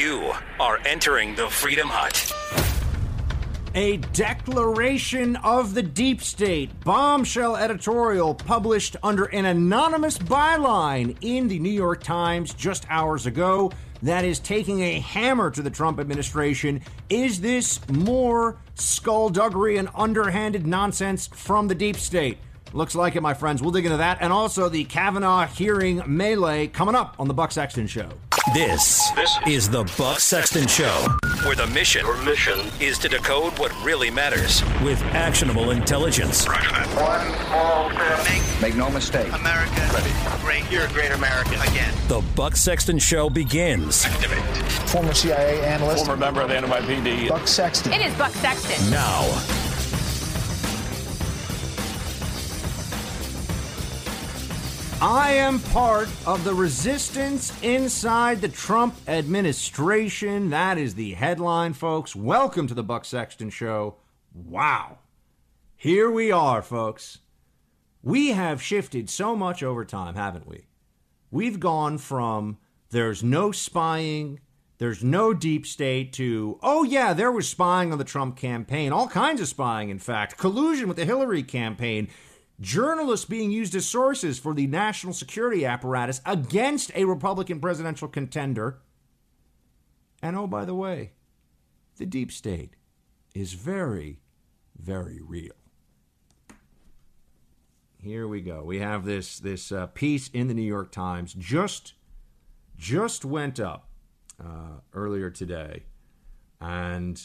You are entering the Freedom Hut. A declaration of the deep state bombshell editorial published under an anonymous byline in the New York Times just hours ago that is taking a hammer to the Trump administration. Is this more skullduggery and underhanded nonsense from the deep state? Looks like it, my friends. We'll dig into that and also the Kavanaugh hearing melee coming up on the Buck Sexton Show. This, This is the Buck Sexton Show, where the mission Your mission. is to decode what really matters with actionable intelligence. Roger that. One small step. Make no mistake. America great. You're a great American again. The Buck Sexton Show begins Activate. former CIA analyst Former member of the NYPD. Buck Sexton. It is Buck Sexton. now. I am part of the resistance inside the Trump administration. That is the headline, folks. Welcome to the Buck Sexton Show. Wow. Here we are, folks. We have shifted so much over time, haven't we? We've gone from there's no spying, there's no deep state to, oh, yeah, there was spying on the Trump campaign, all kinds of spying, in fact, collusion with the Hillary campaign, journalists being used as sources for the national security apparatus against a Republican presidential contender. And oh, by the way, the deep state is very, very real. Here we go. We have this this uh, piece in the New York Times just just went up uh, earlier today, and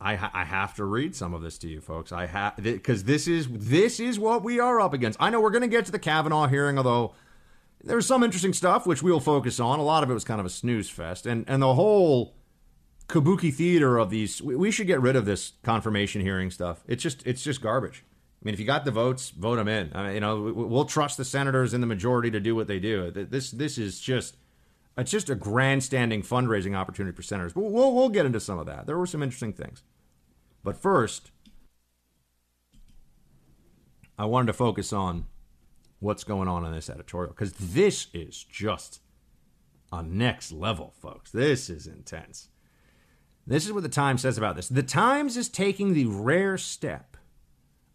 I ha- I have to read some of this to you folks. I have because this is this is what we are up against. I know we're going to get to the Kavanaugh hearing, although there's some interesting stuff which we'll focus on. A lot of it was kind of a snooze fest, and and the whole kabuki theater of these. We, we should get rid of this confirmation hearing stuff. It's just it's just garbage. I mean, if you got the votes, vote them in. I mean, you know, we- we'll trust the senators in the majority to do what they do. This this is just it's just a grandstanding fundraising opportunity for senators. But we'll we'll get into some of that. There were some interesting things. But first, I wanted to focus on what's going on in this editorial because this is just a next level, folks. This is intense. This is what the Times says about this. The Times is taking the rare step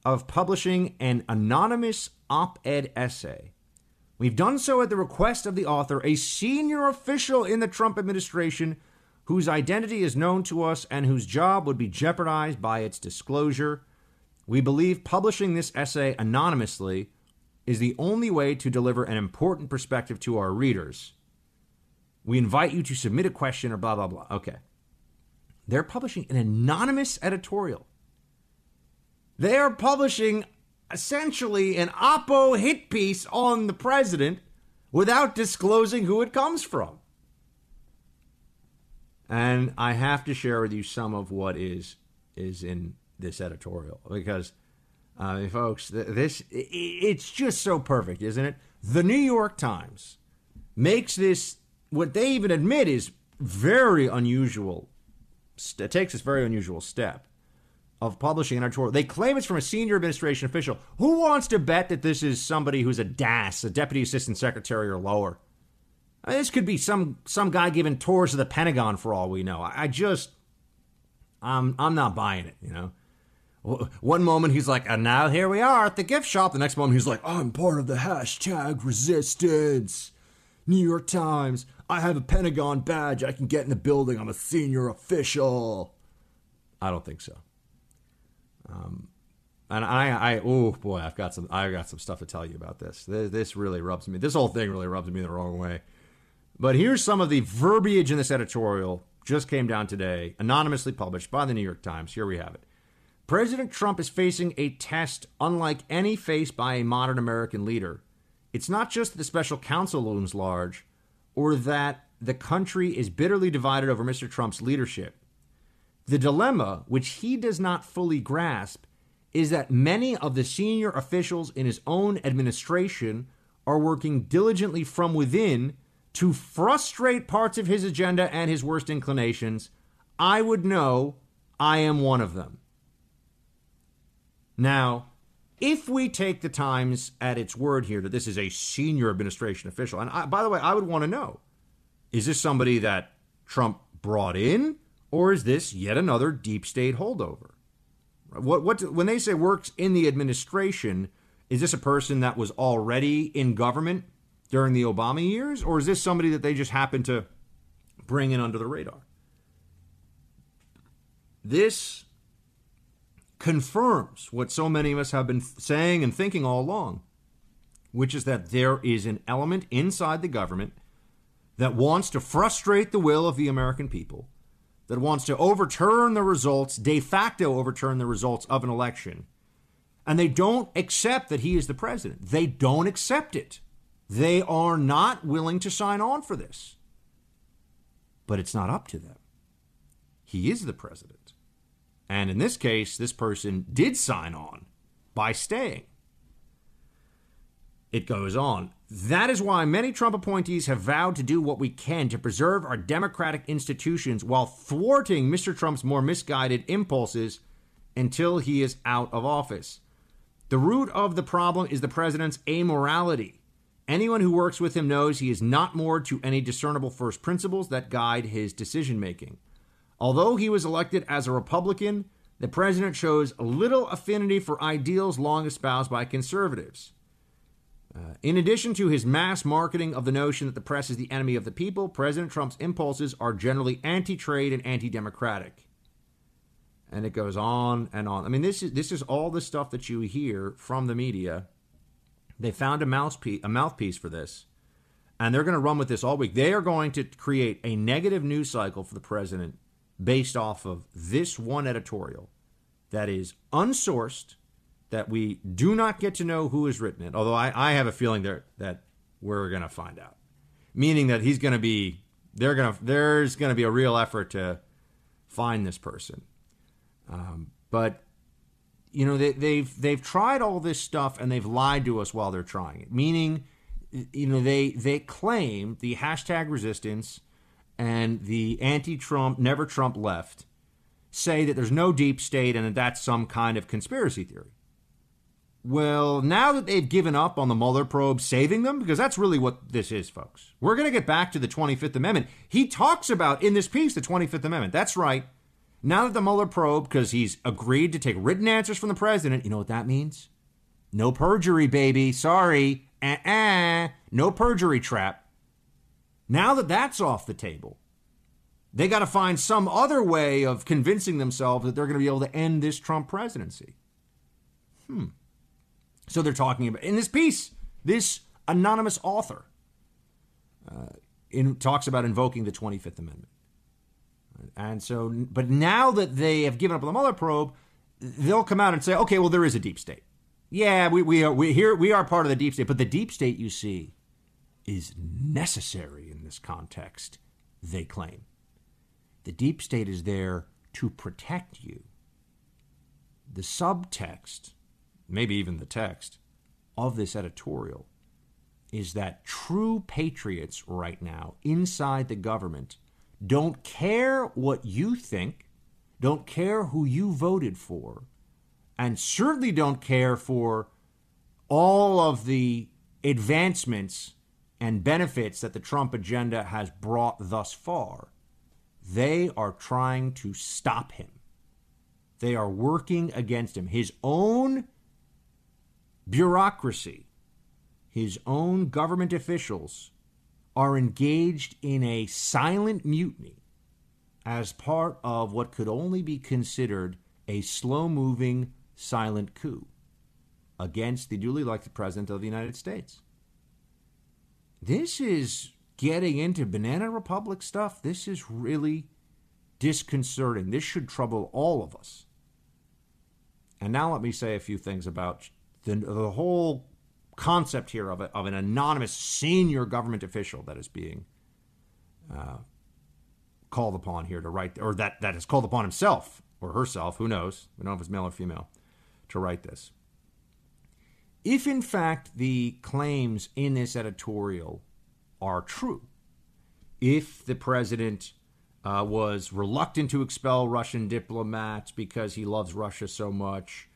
of publishing an anonymous op ed essay. We've done so at the request of the author, a senior official in the Trump administration whose identity is known to us and whose job would be jeopardized by its disclosure. We believe publishing this essay anonymously is the only way to deliver an important perspective to our readers. We invite you to submit a question or blah, blah, blah. Okay. They're publishing an anonymous editorial. They are publishing essentially an Oppo hit piece on the president without disclosing who it comes from. And I have to share with you some of what is is in this editorial because, uh, folks, th- this it's just so perfect, isn't it? The New York Times makes this what they even admit is very unusual. St- takes this very unusual step of publishing an editorial. They claim it's from a senior administration official. Who wants to bet that this is somebody who's a DAS, a deputy assistant secretary or lower? I mean, this could be some some guy giving tours of the Pentagon for all we know. I, I just, I'm I'm not buying it. You know, one moment he's like, and now here we are at the gift shop. The next moment he's like, I'm part of the hashtag resistance. New York Times. I have a Pentagon badge. I can get in the building. I'm a senior official. I don't think so. Um, and I, I, oh boy, I've got some, I've got some stuff to tell you about this. This, this really rubs me. This whole thing really rubs me the wrong way. But here's some of the verbiage in this editorial. Just came down today, anonymously published by the New York Times. Here we have it. President Trump is facing a test unlike any faced by a modern American leader. It's not just that the special counsel looms large, or that the country is bitterly divided over Mr. Trump's leadership. The dilemma, which he does not fully grasp, is that many of the senior officials in his own administration are working diligently from within to frustrate parts of his agenda and his worst inclinations. I would know I am one of them. Now, if we take the Times at its word here that this is a senior administration official, and I, by the way, I would want to know is this somebody that Trump brought in, or is this yet another deep state holdover? What what when they say works in the administration, is this a person that was already in government during the Obama years, or is this somebody that they just happened to bring in under the radar? This confirms what so many of us have been saying and thinking all along, which is that there is an element inside the government that wants to frustrate the will of the American people, that wants to overturn the results, de facto overturn the results of an election. And they don't accept that he is the president. They don't accept it. They are not willing to sign on for this. But it's not up to them. He is the president. And in this case, this person did sign on by staying. It goes on. That is why many Trump appointees have vowed to do what we can to preserve our democratic institutions while thwarting Mr. Trump's more misguided impulses until he is out of office. The root of the problem is the president's amorality. Anyone who works with him knows he is not moored to any discernible first principles that guide his decision making. Although he was elected as a Republican, the president shows little affinity for ideals long espoused by conservatives. Uh, in addition to his mass marketing of the notion that the press is the enemy of the people, President Trump's impulses are generally anti trade and anti democratic. And it goes on and on. I mean, this is, this is all the stuff that you hear from the media. They found a mouthpiece, a mouthpiece for this, and they're going to run with this all week. They are going to create a negative news cycle for the president based off of this one editorial that is unsourced that we do not get to know who has written it, although I, I have a feeling that, that we're going to find out. Meaning that he's going to be, they're going to, there's going to be a real effort to find this person. Um, but, you know, they, they've, they've tried all this stuff and they've lied to us while they're trying it. Meaning, you know, they, they claim the hashtag resistance and the anti Trump, never Trump left say that there's no deep state and that that's some kind of conspiracy theory. Well, now that they've given up on the Mueller probe saving them, because that's really what this is, folks. We're going to get back to the 25th Amendment. He talks about in this piece the 25th Amendment. That's right. Now that the Mueller probe, because he's agreed to take written answers from the president, you know what that means? No perjury, baby. Sorry. Uh-uh. No perjury trap. Now that that's off the table, they got to find some other way of convincing themselves that they're going to be able to end this Trump presidency. Hmm. So they're talking about in this piece, this anonymous author uh, in, talks about invoking the 25th Amendment. And so, but now that they have given up the Mueller probe, they'll come out and say, okay, well, there is a deep state. Yeah, we, we are we here we are part of the deep state, but the deep state you see is necessary in this context, they claim. The deep state is there to protect you. The subtext maybe even the text, of this editorial is that true patriots right now inside the government don't care what you think, don't care who you voted for, and certainly don't care for all of the advancements and benefits that the Trump agenda has brought thus far. They are trying to stop him. They are working against him. His own bureaucracy, his own government officials, are engaged in a silent mutiny as part of what could only be considered a slow moving silent coup against the duly elected President of the United States. This is getting into Banana Republic stuff. This is really disconcerting. This should trouble all of us. And now let me say a few things about the, the whole concept here of, a, of an anonymous senior government official that is being uh, called upon here to write, or that, that is called upon himself or herself, who knows, we don't know if it's male or female, to write this. If in fact the claims in this editorial are true, if the president uh, was reluctant to expel Russian diplomats because he loves Russia so much,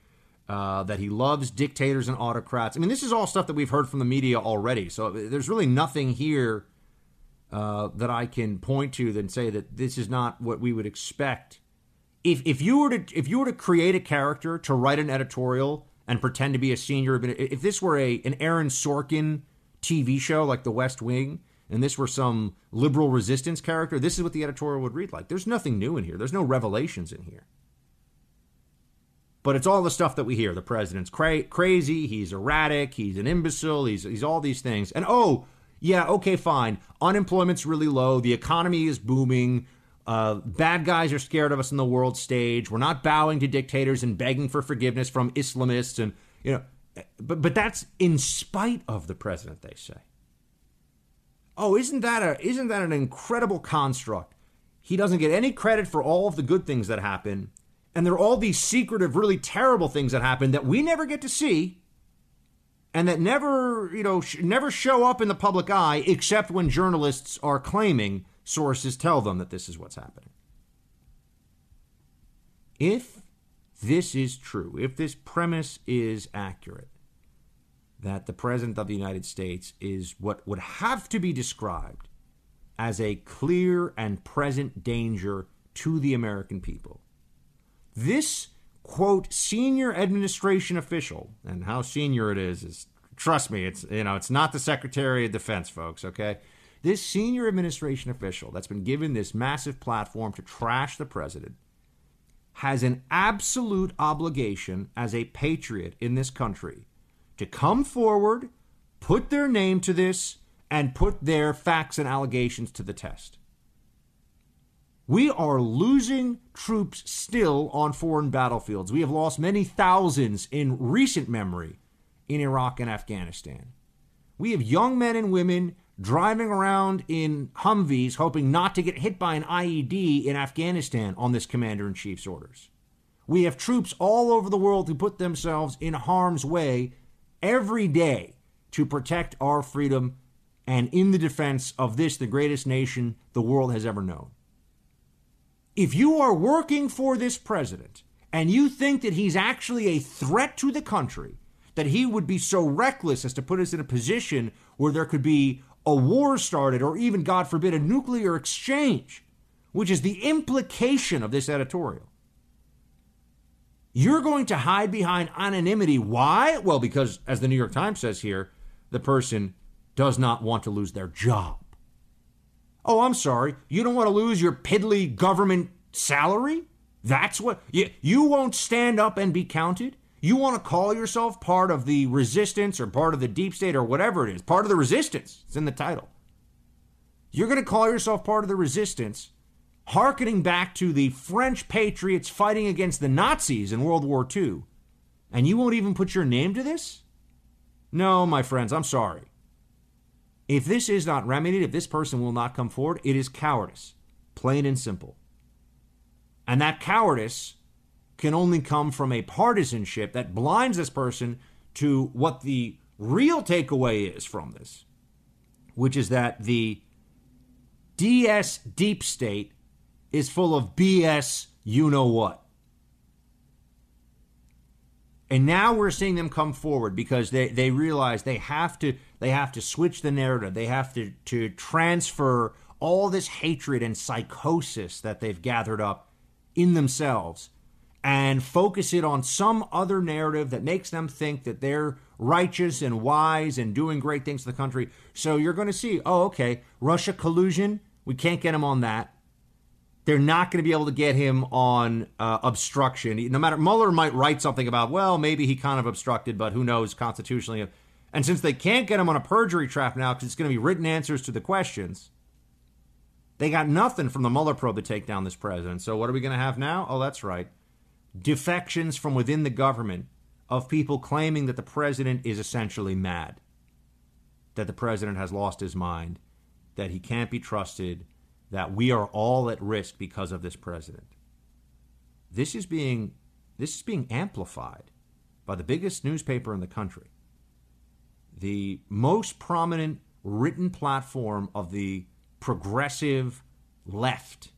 uh, that he loves dictators and autocrats. I mean, this is all stuff that we've heard from the media already. So there's really nothing here uh, that I can point to and say that this is not what we would expect. If if you were to if you were to create a character to write an editorial and pretend to be a senior, if this were a an Aaron Sorkin TV show like The West Wing, and this were some liberal resistance character, this is what the editorial would read like. There's nothing new in here. There's no revelations in here. But it's all the stuff that we hear. The president's cra- crazy. He's erratic. He's an imbecile. He's he's all these things. And oh, yeah, okay, fine. Unemployment's really low. The economy is booming. Uh, bad guys are scared of us in the world stage. We're not bowing to dictators and begging for forgiveness from Islamists, and you know, but but that's in spite of the president. They say. Oh, isn't that a isn't that an incredible construct? He doesn't get any credit for all of the good things that happen, and there are all these secretive, really terrible things that happen that we never get to see and that never, you know, sh- never show up in the public eye except when journalists are claiming sources tell them that this is what's happening. If this is true, if this premise is accurate, that the President of the United States is what would have to be described as a clear and present danger to the American people, this quote senior administration official and how senior it is is trust me it's you know it's not the secretary of defense folks okay? This senior administration official that's been given this massive platform to trash the president has an absolute obligation as a patriot in this country to come forward put their name to this and put their facts and allegations to the test we are losing troops still on foreign battlefields. We have lost many thousands in recent memory in Iraq and Afghanistan. We have young men and women driving around in Humvees hoping not to get hit by an IED in Afghanistan on this commander in chief's orders. We have troops all over the world who put themselves in harm's way every day to protect our freedom and in the defense of this, the greatest nation the world has ever known if you are working for this president and you think that he's actually a threat to the country, that he would be so reckless as to put us in a position where there could be a war started or even, God forbid, a nuclear exchange, which is the implication of this editorial. You're going to hide behind anonymity. Why? Well, because, as the New York Times says here, the person does not want to lose their job. Oh, I'm sorry. You don't want to lose your piddly government salary? That's what you, you won't stand up and be counted? You want to call yourself part of the resistance or part of the deep state or whatever it is, part of the resistance. It's in the title. You're going to call yourself part of the resistance, hearkening back to the French patriots fighting against the Nazis in World War II, and you won't even put your name to this? No, my friends, I'm sorry. If this is not remedied, if this person will not come forward, it is cowardice, plain and simple. And that cowardice can only come from a partisanship that blinds this person to what the real takeaway is from this, which is that the DS deep state is full of BS, you know what. And now we're seeing them come forward because they, they realize they have to they have to switch the narrative. They have to, to transfer all this hatred and psychosis that they've gathered up in themselves and focus it on some other narrative that makes them think that they're righteous and wise and doing great things to the country. So you're going to see, oh, okay, Russia collusion, we can't get them on that. They're not going to be able to get him on uh, obstruction. No matter, Mueller might write something about, well, maybe he kind of obstructed, but who knows constitutionally. And since they can't get him on a perjury trap now because it's going to be written answers to the questions, they got nothing from the Mueller probe to take down this president. So what are we going to have now? Oh, that's right. Defections from within the government of people claiming that the president is essentially mad, that the president has lost his mind, that he can't be trusted, that we are all at risk because of this president. This is being this is being amplified by the biggest newspaper in the country. The most prominent written platform of the progressive left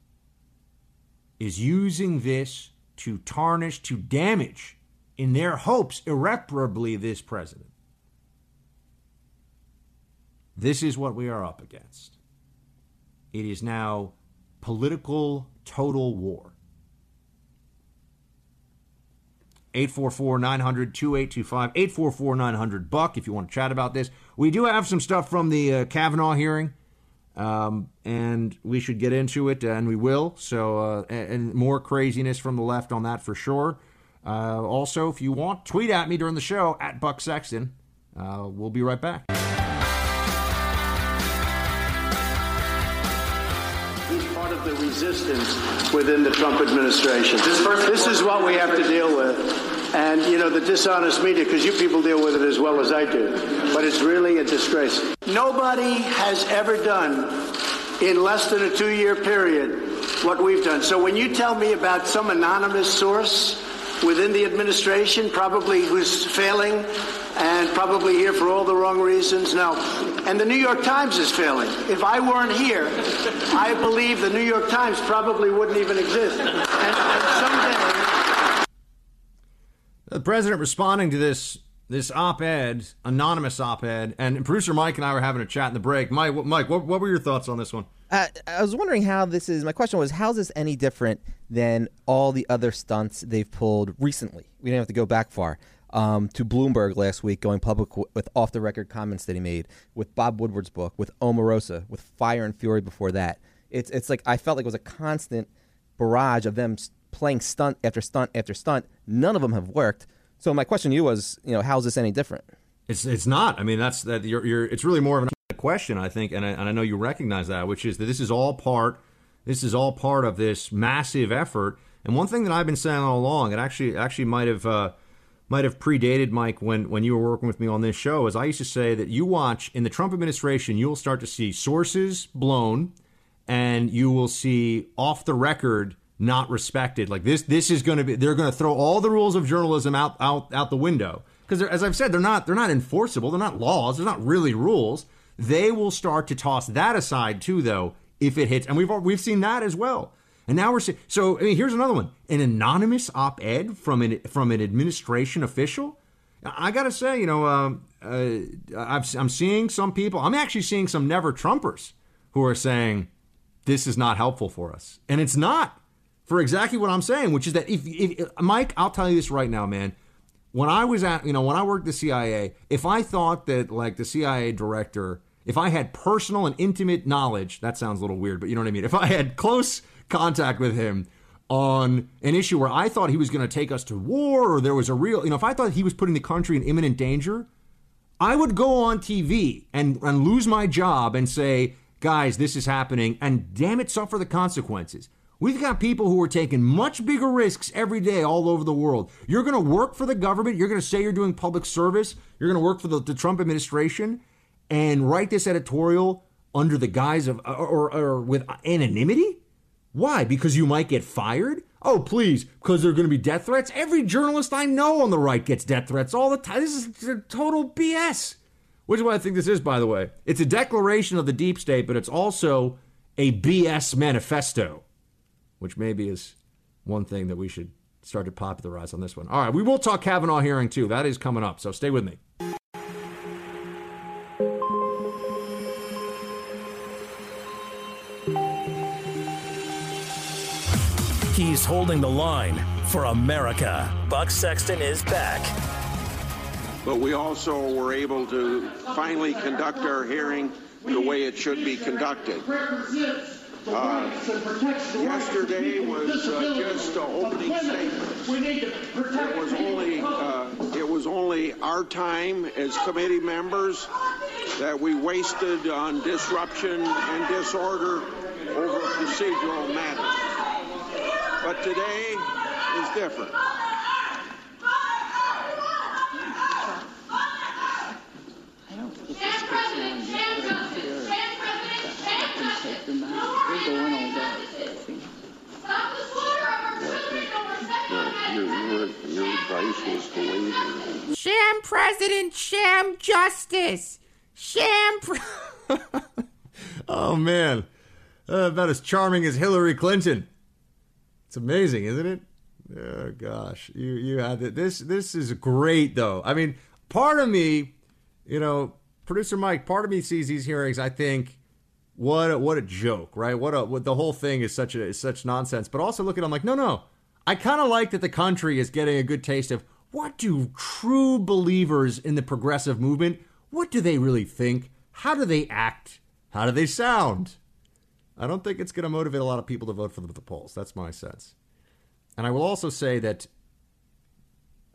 is using this to tarnish, to damage, in their hopes, irreparably, this president. This is what we are up against. It is now political total war. 844 900 2825. 844 900 Buck if you want to chat about this. We do have some stuff from the uh, Kavanaugh hearing, um, and we should get into it, and we will. So, uh, and, and more craziness from the left on that for sure. Uh, also, if you want, tweet at me during the show at Buck Sexton. Uh, we'll be right back. Resistance within the Trump administration. This, this is what we have to deal with. And, you know, the dishonest media, because you people deal with it as well as I do. But it's really a disgrace. Nobody has ever done in less than a two year period what we've done. So when you tell me about some anonymous source within the administration, probably who's failing and probably here for all the wrong reasons. Now, And the New York Times is failing. If I weren't here, I believe the New York Times probably wouldn't even exist. And, and someday. The president responding to this this op-ed, anonymous op-ed, and producer Mike and I were having a chat in the break. Mike, Mike, what, what were your thoughts on this one? Uh, I was wondering how this is. My question was, how's this any different than all the other stunts they've pulled recently? We didn't have to go back far um, to Bloomberg last week, going public with off the record comments that he made, with Bob Woodward's book, with Omarosa, with Fire and Fury before that. It's it's like I felt like it was a constant barrage of them playing stunt after stunt after stunt. None of them have worked. So my question to you was, you know, how's this any different? It's it's not. I mean, that's that. You're, you're it's really more of a question, I think, and I, and I know you recognize that, which is that this is all part. This is all part of this massive effort. And one thing that I've been saying all along, it actually actually might have. Uh, might have predated Mike when when you were working with me on this show is I used to say that you watch in the Trump administration you'll start to see sources blown and you will see off the record not respected. Like this this is going to be they're going to throw all the rules of journalism out out out the window. Because as I've said they're not they're not enforceable. They're not laws. They're not really rules. They will start to toss that aside too though if it hits. And we've we've seen that as well. And now we're. So I mean, here's another one: an anonymous op-ed from an from an administration official. I got to say, you know, um, uh, i am seeing some people. I'm actually seeing some never Trumpers who are saying this is not helpful for us, and it's not for exactly what I'm saying, which is that if, if Mike, I'll tell you this right now, man. When I was at, you know, when I worked the CIA, if I thought that like the CIA director, if I had personal and intimate knowledge, that sounds a little weird, but you know what I mean. If I had close contact with him on an issue where I thought he was going to take us to war or there was a real, you know, if I thought he was putting the country in imminent danger, I would go on TV and, and lose my job and say, guys, this is happening, and damn it, suffer the consequences. We've got people who are taking much bigger risks every day all over the world. You're going to work for the government. You're going to say you're doing public service. You're going to work for the, the Trump administration and write this editorial under the guise of or, or, or with anonymity. Why? Because you might get fired? Oh, please, because there are going to be death threats? Every journalist I know on the right gets death threats all the time. This is total BS. Which is what I think this is, by the way. It's a declaration of the deep state, but it's also a BS manifesto, which maybe is one thing that we should start to popularize on this one. All right, we will talk Kavanaugh hearing too. That is coming up, so stay with me. He's holding the line for America. Buck Sexton is back. But we also were able to finally conduct our hearing the way it should be conducted. Uh, yesterday was uh, just an opening statement. It was only uh, it was only our time as committee members that we wasted on disruption and disorder over procedural matters. But today is different. Sham President, sham justice, sham. Pre- oh man, uh, about as charming as Hillary Clinton. It's amazing, isn't it? Oh gosh, you you had it. This this is great though. I mean, part of me, you know, producer Mike, part of me sees these hearings. I think what a, what a joke, right? What a what the whole thing is such a is such nonsense. But also look at them like, no, no, I kind of like that the country is getting a good taste of what do true believers in the progressive movement, what do they really think? How do they act? How do they sound? I don't think it's going to motivate a lot of people to vote for them at the polls. That's my sense. And I will also say that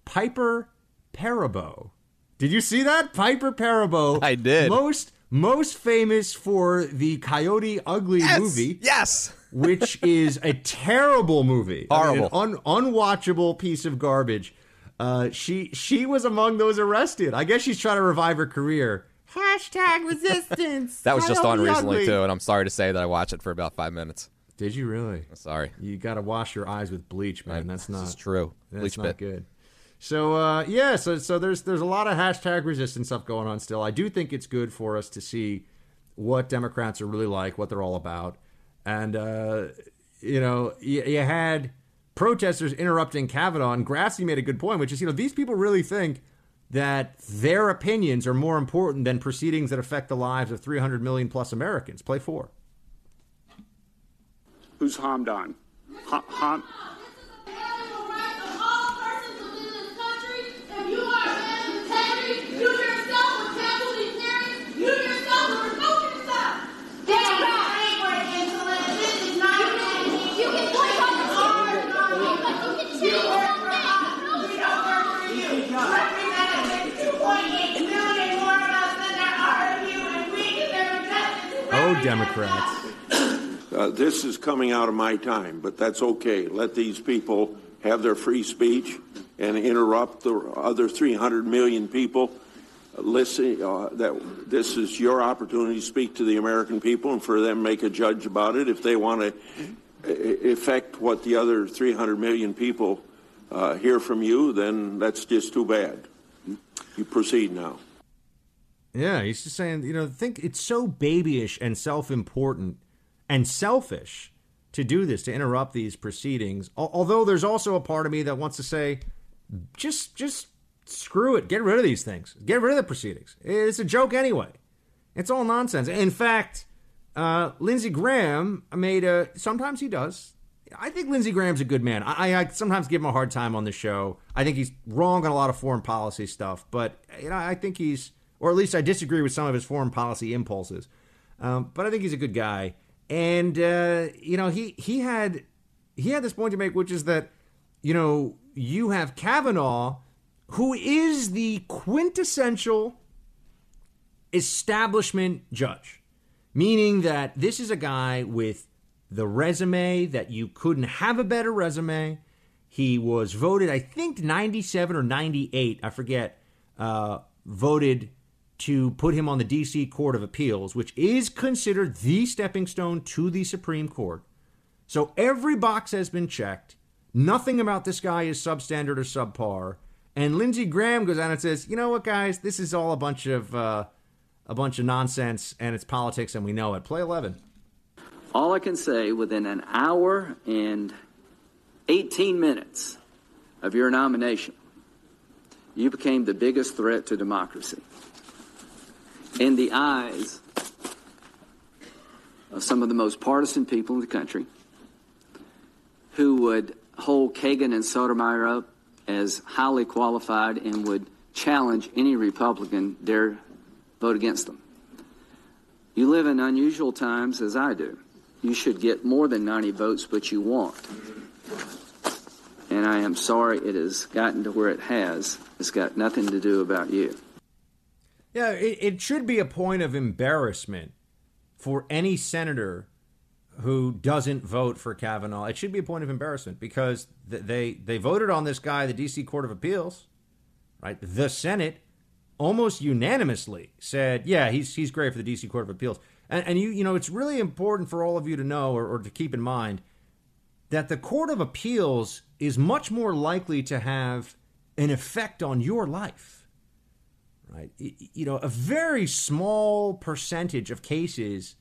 Piper Perabo. Did you see that? Piper Perabo. I did. Most most famous for the Coyote Ugly Yes! movie. Yes. which is a terrible movie. I mean, Horrible. an un- unwatchable piece of garbage. Uh, she she was among those arrested. I guess she's trying to revive her career. Hashtag resistance. That was just on Coyote recently Ugly. too, and I'm sorry to say that I watched it for about five minutes. Did you really? Sorry. You got to wash your eyes with bleach, man. That's This not is true. That's Bleach not bit. good. So uh, yeah, so so there's there's a lot of hashtag resistance stuff going on still. I do think it's good for us to see what Democrats are really like, what they're all about, and uh, you know, you, you had protesters interrupting Kavanaugh, and Grassley made a good point, which is you know these people really think that their opinions are more important than proceedings that affect the lives of 300 million plus Americans. Play four. Who's Hamdan? Ha- Ham- Democrats. Uh, this is coming out of my time, but that's okay. Let these people have their free speech and interrupt the other 300 million people. Listen, uh, that this is your opportunity to speak to the American people and for them make a judge about it. If they want to affect what the other 300 million people uh, hear from you, then that's just too bad. You proceed now. Yeah, he's just saying, you know, think it's so babyish and self-important and selfish to do this to interrupt these proceedings. Although there's also a part of me that wants to say, just just screw it, get rid of these things, get rid of the proceedings. It's a joke anyway. It's all nonsense. In fact, uh, Lindsey Graham made a. Sometimes he does. I think Lindsey Graham's a good man. I, I sometimes give him a hard time on the show. I think he's wrong on a lot of foreign policy stuff, but you know, I think he's, or at least I disagree with some of his foreign policy impulses. Um, but I think he's a good guy, and uh, you know, he he had he had this point to make, which is that you know you have Kavanaugh, who is the quintessential establishment judge, meaning that this is a guy with the resume that you couldn't have a better resume. He was voted, I think, 97 or 98, I forget, uh, voted to put him on the D.C. Court of Appeals, which is considered the stepping stone to the Supreme Court. So every box has been checked. Nothing about this guy is substandard or subpar. And Lindsey Graham goes out and says, "You know what, guys? This is all a bunch of uh, a bunch of nonsense, and it's politics, and we know it." Play eleven. All I can say within an hour and 18 minutes of your nomination, you became the biggest threat to democracy. In the eyes of some of the most partisan people in the country who would hold Kagan and Sotomayor up as highly qualified and would challenge any Republican dare vote against them. You live in unusual times as I do. You should get more than 90 votes, but you won't. And I am sorry it has gotten to where it has. It's got nothing to do about you. Yeah, it, it should be a point of embarrassment for any senator who doesn't vote for Kavanaugh. It should be a point of embarrassment because th- they they voted on this guy, the D.C. Court of Appeals, right? The Senate almost unanimously said, "Yeah, he's he's great for the D.C. Court of Appeals." And, and you you know, it's really important for all of you to know or, or to keep in mind that the Court of Appeals is much more likely to have an effect on your life right? You know, a very small percentage of cases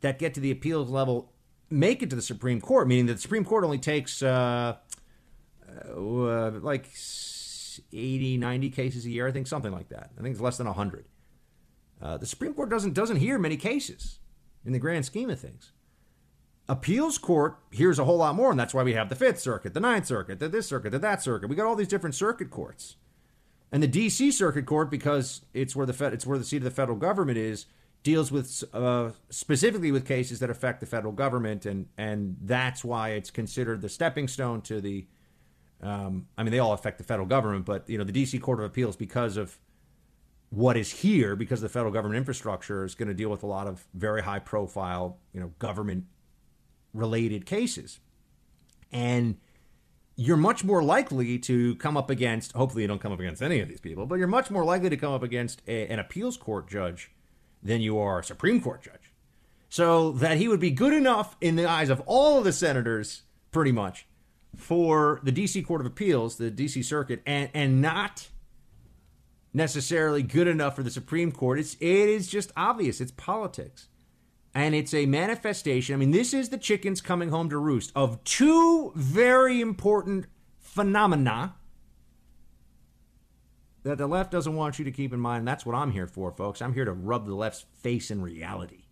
that get to the appeals level make it to the Supreme Court, meaning that the Supreme Court only takes uh, uh, like 80, 90 cases a year, I think, something like that. I think it's less than 100. Uh, the Supreme Court doesn't doesn't hear many cases. in the grand scheme of things. Appeals court hears a whole lot more, and that's why we have the Fifth Circuit, the Ninth Circuit, the this circuit, the that circuit. We got all these different circuit courts, and the D.C. Circuit Court, because it's where the Fed, it's where the seat of the federal government is, deals with uh, specifically with cases that affect the federal government, and and that's why it's considered the stepping stone to the. Um, I mean, they all affect the federal government, but you know, the D.C. Court of Appeals, because of what is here, because the federal government infrastructure is going to deal with a lot of very high profile, you know, government related cases. And you're much more likely to come up against, hopefully, you don't come up against any of these people, but you're much more likely to come up against a, an appeals court judge than you are a Supreme Court judge. So that he would be good enough in the eyes of all of the senators, pretty much, for the DC Court of Appeals, the DC Circuit, and, and not necessarily good enough for the Supreme Court. It's, it is just obvious. It's politics and it's a manifestation. I mean, this is the chickens coming home to roost of two very important phenomena that the left doesn't want you to keep in mind. That's what I'm here for, folks. I'm here to rub the left's face in reality.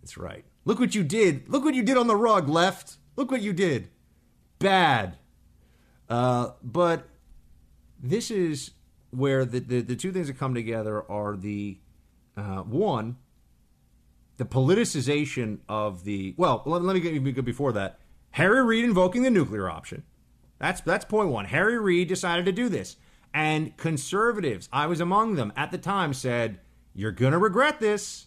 That's right. Look what you did. Look what you did on the rug, left. Look what you did. Bad. Uh, but this is where the, the, the two things that come together are the uh, one, the politicization of the well let, let me get before that. Harry reid invoking the nuclear option. That's that's point one. Harry reid decided to do this. And conservatives i was among them at the time said you're going to regret this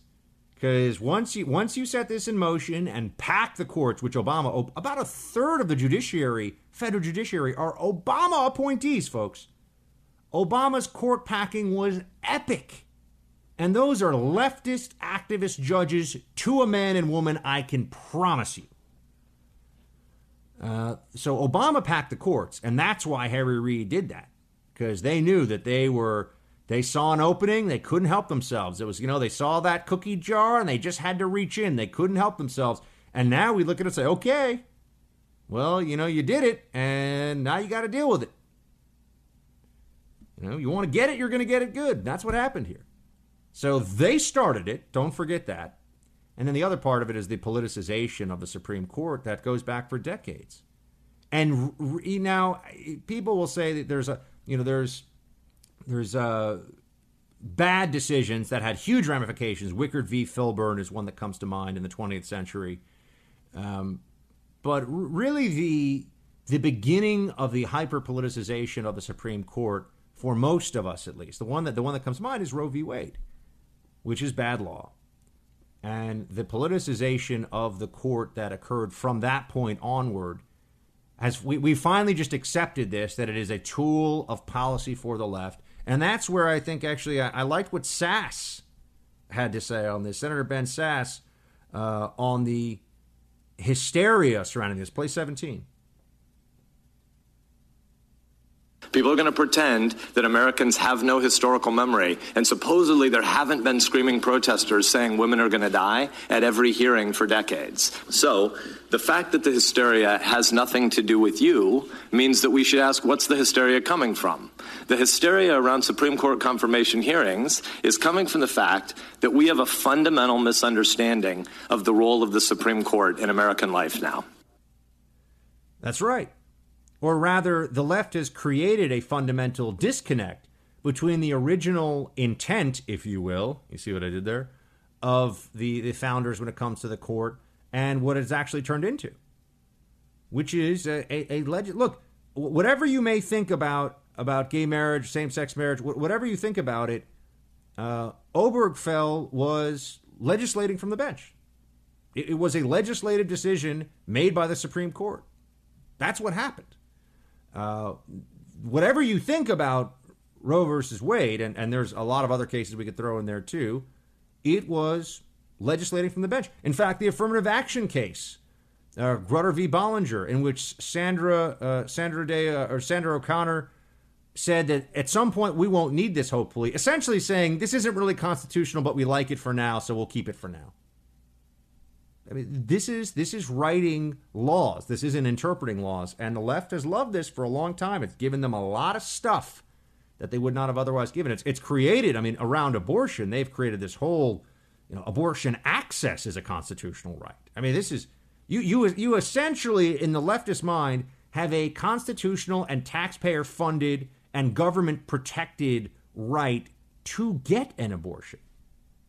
because once you once you set this in motion and pack the courts which obama about a third of the judiciary federal judiciary are obama appointees folks. Obama's court packing was epic and those are leftist activist judges to a man and woman, I can promise you. Uh, so Obama packed the courts, and that's why Harry Reid did that, because they knew that they were they saw an opening, they couldn't help themselves. It was you know they saw that cookie jar and they just had to reach in, they couldn't help themselves. And now we look at it and say, okay, well you know you did it, and now you got to deal with it. You know you want to get it, you're going to get it good. That's what happened here. So they started it. Don't forget that. And then the other part of it is the politicization of the Supreme Court that goes back for decades. And re- now people will say that there's a you know there's there's uh, bad decisions that had huge ramifications. Wickard v. Filburn is one that comes to mind in the 20th century. Um, but really, the the beginning of the hyper politicization of the Supreme Court, for most of us at least, the one that the one that comes to mind is Roe v. Wade which is bad law. And the politicization of the court that occurred from that point onward has we, we finally just accepted this that it is a tool of policy for the left. And that's where I think actually I, I liked what Sasse had to say on this. Senator Ben Sasse uh, on the hysteria surrounding this. Play 17. People are going to pretend that Americans have no historical memory. And supposedly there haven't been screaming protesters saying women are going to die at every hearing for decades. So the fact that the hysteria has nothing to do with you means that we should ask what's the hysteria coming from? The hysteria around Supreme Court confirmation hearings is coming from the fact that we have a fundamental misunderstanding of the role of the Supreme Court in American life now. That's right. Or rather, the left has created a fundamental disconnect between the original intent, if you will, you see what I did there, of the, the founders when it comes to the court and what it's actually turned into, which is a, a, a legend. Look, whatever you may think about about gay marriage, same sex marriage, whatever you think about it, uh, Obergefell was legislating from the bench. It, it was a legislative decision made by the Supreme Court. That's what happened. Uh, whatever you think about Roe versus Wade, and, and there's a lot of other cases we could throw in there too, it was legislating from the bench. In fact, the affirmative action case, uh, Grutter v. Bollinger, in which Sandra uh, Sandra Day uh, or Sandra O'Connor said that at some point we won't need this. Hopefully, essentially saying this isn't really constitutional, but we like it for now, so we'll keep it for now. I mean, this is this is writing laws. This isn't interpreting laws, and the left has loved this for a long time. It's given them a lot of stuff that they would not have otherwise given. It's it's created. I mean, around abortion, they've created this whole, you know, abortion access is a constitutional right. I mean, this is you you you essentially in the leftist mind have a constitutional and taxpayer funded and government protected right to get an abortion.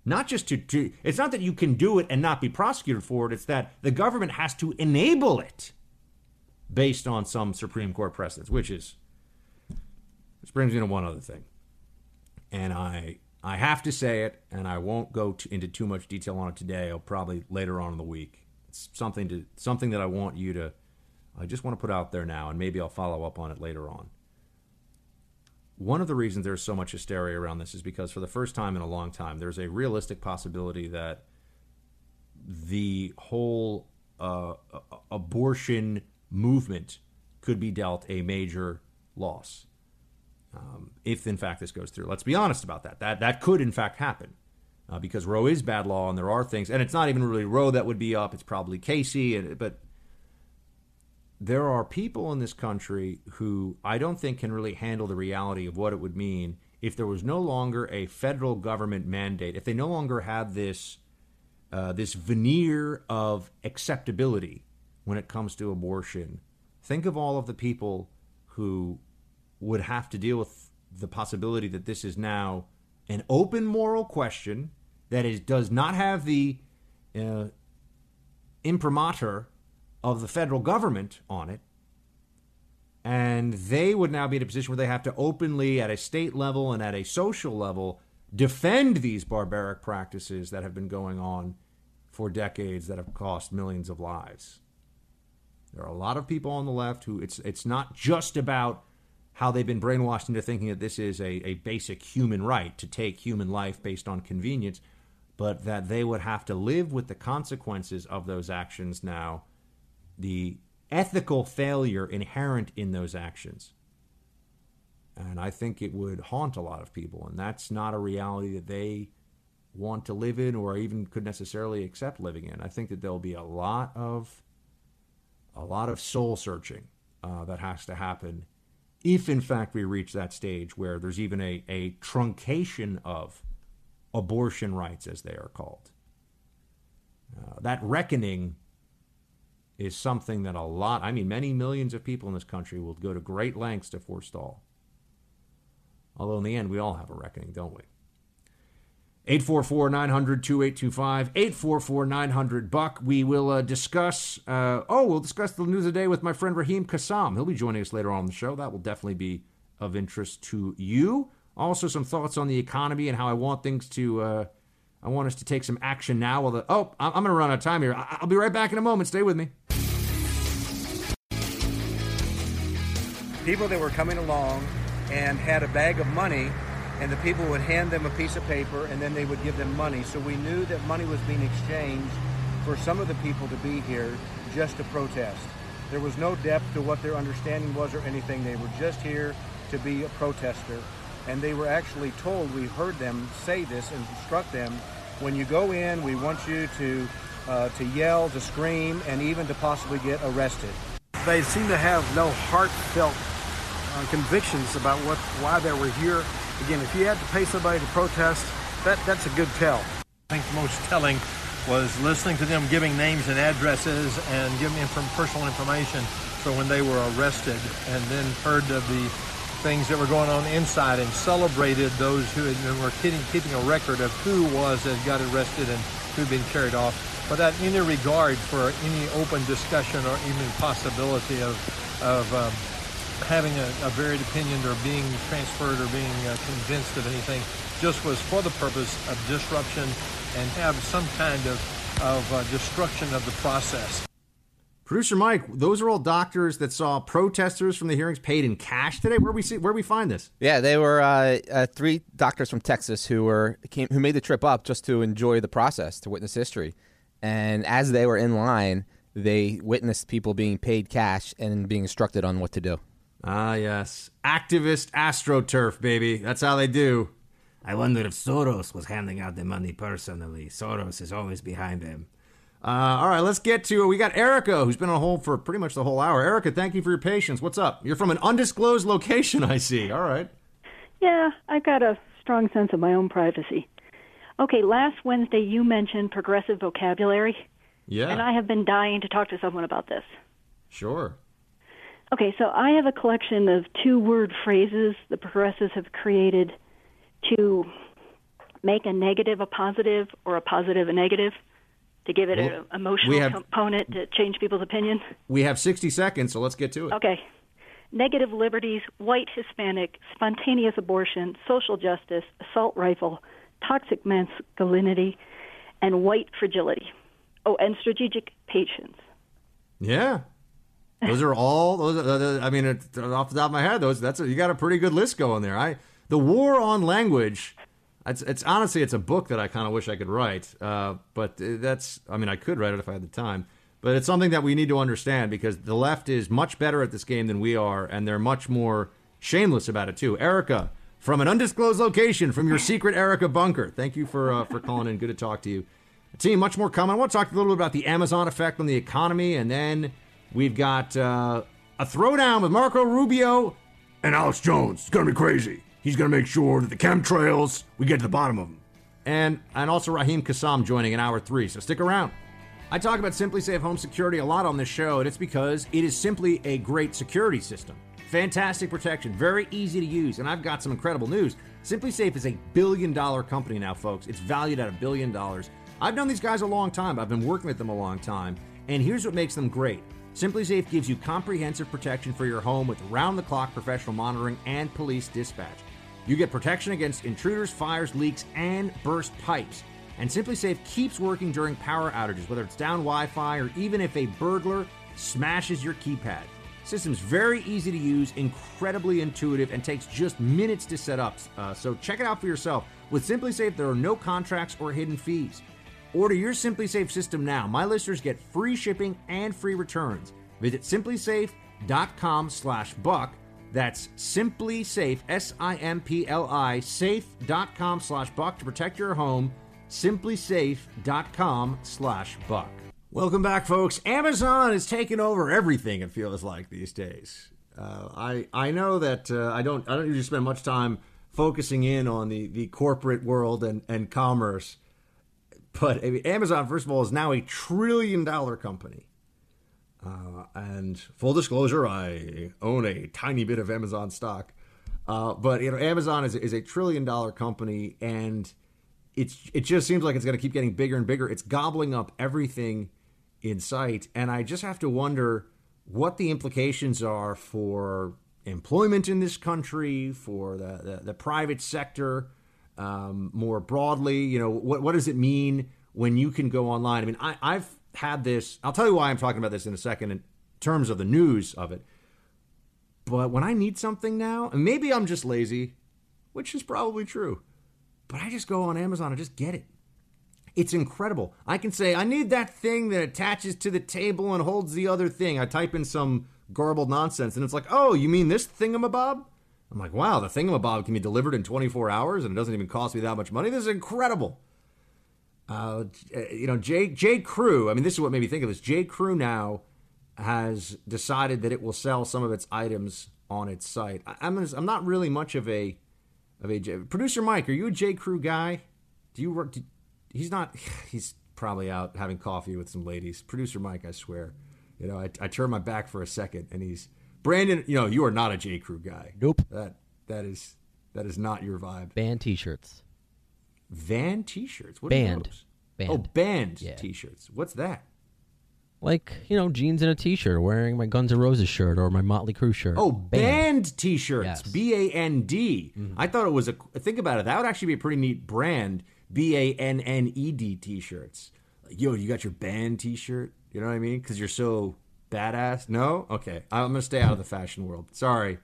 Not just to, to it's not that you can do it and not be prosecuted for it, it's that the government has to enable it based on some Supreme Court precedents, which is which brings me to one other thing. And I I have to say it, and I won't go to, into too much detail on it today. I'll probably later on in the week. It's something to something that I want you to. I just want to put out there now, and maybe I'll follow up on it later on. One of the reasons there's so much hysteria around this is because for the first time in a long time, there's a realistic possibility that the whole uh, abortion movement could be dealt a major loss um, if in fact this goes through. Let's be honest about that. That that could in fact happen uh, because Roe is bad law, and there are things, and it's not even really Roe that would be up. It's probably Casey, and, but there are people in this country who I don't think can really handle the reality of what it would mean if there was no longer a federal government mandate, if they no longer had this uh, this veneer of acceptability when it comes to abortion. Think of all of the people who would have to deal with the possibility that this is now an open moral question that is does not have the uh, imprimatur of the federal government on it. And they would now be in a position where they have to openly, at a state level and at a social level, defend these barbaric practices that have been going on for decades that have cost millions of lives. There are a lot of people on the left who it's it's not just about how they've been brainwashed into thinking that this is a, a basic human right to take human life based on convenience, but that they would have to live with the consequences of those actions now, the ethical failure inherent in those actions. And I think it would haunt a lot of people, and that's not a reality that they want to live in or even could necessarily accept living in. I think that there'll be a lot of a lot of soul searching uh, that has to happen if in fact we reach that stage where there's even a, a truncation of abortion rights, as they are called. Uh, that reckoning is something that a lot, I mean, many millions of people in this country will go to great lengths to forestall. Although in the end, we all have a reckoning, don't we? 844 900 2825. 844 900 Buck. We will uh, discuss, uh, oh, we'll discuss the news of the day with my friend Raheem Kassam. He'll be joining us later on the show. That will definitely be of interest to you. Also, some thoughts on the economy and how I want things to, uh, I want us to take some action now. While the, oh, I'm going to run out of time here. I'll be right back in a moment. Stay with me. People that were coming along and had a bag of money and the people would hand them a piece of paper and then they would give them money. So we knew that money was being exchanged for some of the people to be here just to protest. There was no depth to what their understanding was or anything. They were just here to be a protester. And they were actually told, we heard them say this and instruct them, when you go in, we want you to, uh, to yell, to scream, and even to possibly get arrested. They seem to have no heartfelt uh, convictions about what why they were here Again, if you had to pay somebody to protest, that, that's a good tell. I think the most telling was listening to them giving names and addresses and giving them personal information. So when they were arrested and then heard of the things that were going on inside and celebrated those who had, were keeping, keeping a record of who was that got arrested and who'd been carried off without any regard for any open discussion or even possibility of, of um, having a, a varied opinion or being transferred or being uh, convinced of anything, just was for the purpose of disruption and have some kind of, of uh, destruction of the process. Producer Mike, those are all doctors that saw protesters from the hearings paid in cash today. Where we see where we find this? Yeah, they were uh, uh, three doctors from Texas who were came, who made the trip up just to enjoy the process, to witness history. And as they were in line, they witnessed people being paid cash and being instructed on what to do. Ah, yes. Activist AstroTurf, baby. That's how they do. I wonder if Soros was handing out the money personally. Soros is always behind him. Uh, all right, let's get to We got Erica, who's been on hold for pretty much the whole hour. Erica, thank you for your patience. What's up? You're from an undisclosed location, I see. All right. Yeah, I've got a strong sense of my own privacy. Okay, last Wednesday you mentioned progressive vocabulary. Yeah. And I have been dying to talk to someone about this. Sure. Okay, so I have a collection of two word phrases the progressives have created to make a negative a positive or a positive a negative to give it Well, an emotional have- component to change people's opinion. We have 60 seconds, so let's get to it. Okay. Negative liberties, white Hispanic, spontaneous abortion, social justice, assault rifle, toxic masculinity, and white fragility. Oh, and strategic patience. Yeah. Those are all those. Are, I mean, it, uh, off the top of my head, those that's a, you got a pretty good list going there. I the war on language. It's, it's honestly it's a book that I kind of wish I could write, uh, but that's I mean I could write it if I had the time. But it's something that we need to understand because the left is much better at this game than we are, and they're much more shameless about it too. Erica, from an undisclosed location, from your secret Erica bunker. Thank you for uh, for calling in. Good to talk to you. Team, much more coming. I want to talk a little bit about the Amazon effect on the economy, and then we've got uh, a throwdown with Marco Rubio and Alex Jones. It's to be crazy. He's going to make sure that the chemtrails, we get to the bottom of them. And, and also Raheem Kassam joining in hour three, so stick around. I talk about SimpliSafe Home Security a lot on this show, and it's because it is simply a great security system. Fantastic protection, very easy to use, and I've got some incredible news. SimpliSafe is a billion dollar company now, folks. It's valued at a billion dollars. I've known these guys a long time, I've been working with them a long time, and here's what makes them great. SimpliSafe gives you comprehensive protection for your home with round the clock professional monitoring and police dispatch. You get protection against intruders, fires, leaks, and burst pipes. And SimpliSafe keeps working during power outages, whether it's down Wi Fi or even if a burglar smashes your keypad. System's very easy to use, incredibly intuitive, and takes just minutes to set up. Uh, so check it out for yourself. With SimpliSafe, there are no contracts or hidden fees. Order your SimpliSafe system now. My listeners get free shipping and free returns. Visit simplisafe.com slash buck. That's simply safe, S I M P L I, safe.com slash buck to protect your home. Simply Simplisafe.com slash buck. Welcome back, folks. Amazon is taking over everything, it feels like these days. Uh, I, I know that uh, I don't I don't usually spend much time focusing in on the, the corporate world and, and commerce. But I mean, Amazon, first of all, is now a trillion dollar company. Uh, and full disclosure, I own a tiny bit of Amazon stock. Uh, but you know, Amazon is, is a trillion dollar company, and it's it just seems like it's going to keep getting bigger and bigger. It's gobbling up everything in sight, and I just have to wonder what the implications are for employment in this country, for the the, the private sector um, more broadly. You know, what what does it mean when you can go online? I mean, I, I've had this. I'll tell you why I'm talking about this in a second in terms of the news of it. But when I need something now, and maybe I'm just lazy, which is probably true, but I just go on Amazon and just get it. It's incredible. I can say, I need that thing that attaches to the table and holds the other thing. I type in some garbled nonsense, and it's like, oh, you mean this thingamabob? I'm like, wow, the thingamabob can be delivered in 24 hours and it doesn't even cost me that much money. This is incredible. Uh, you know, J. J. Crew. I mean, this is what made me think of this. J. Crew now has decided that it will sell some of its items on its site. I, I'm I'm not really much of a of a J, producer. Mike, are you a J. Crew guy? Do you work? Do, he's not. He's probably out having coffee with some ladies. Producer Mike, I swear. You know, I, I turn my back for a second, and he's Brandon. You know, you are not a J. Crew guy. Nope. That that is that is not your vibe. Band T-shirts. Van T-shirts. What Band. Band. Oh, band Yeah. T-shirts. What's that? Like you know, jeans and a T-shirt, wearing my Guns N' Roses shirt or my Motley Crue shirt. Oh, band, T-shirts. Yes. Mm-hmm. B A N D. I thought it was a. Think about it. That would actually be a pretty neat brand. B A N N E D T-shirts. Like, yo, you got your band T-shirt. You know what I mean? Because you're so badass. No, okay. I'm gonna stay out of the fashion world. Sorry.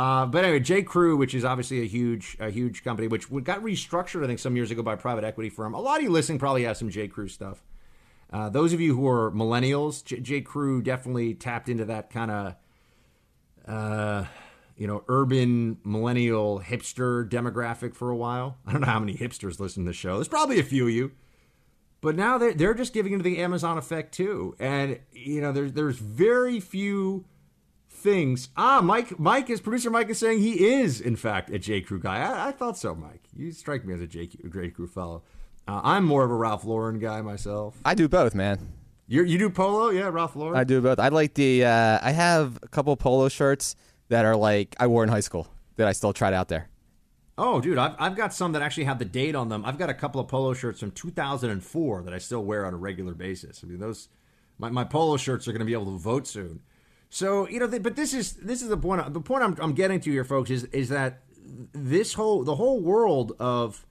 Uh, but anyway, J. Crew, which is obviously a huge, a huge company, which got restructured, I think, some years ago by a private equity firm. A lot of you listening probably have some J. Crew stuff. Uh, those of you who are millennials, J. J. Crew definitely tapped into that kind of, uh, you know, urban millennial hipster demographic for a while. I don't know how many hipsters listen to the show. There's probably a few of you. But now they're, they're just giving into the Amazon effect too. And, you know, there's, there's very few things. Ah, Mike, Mike is producer. Mike is saying he is in fact a J Crew guy. I, I thought so, Mike. You strike me as a J, J Crew fellow. Uh, I'm more of a Ralph Lauren guy myself. I do both, man. You you do polo, yeah, Ralph Lauren. I do both. I like the. Uh, I have a couple polo shirts that are like I wore in high school that I still tried out there. Oh, dude, I've, I've got some that actually have the date on them. I've got a couple of polo shirts from 2004 that I still wear on a regular basis. I mean, those my, my polo shirts are going to be able to vote soon. So you know, but this is this is the point. The point I'm, I'm getting to here, folks, is is that this whole the whole world of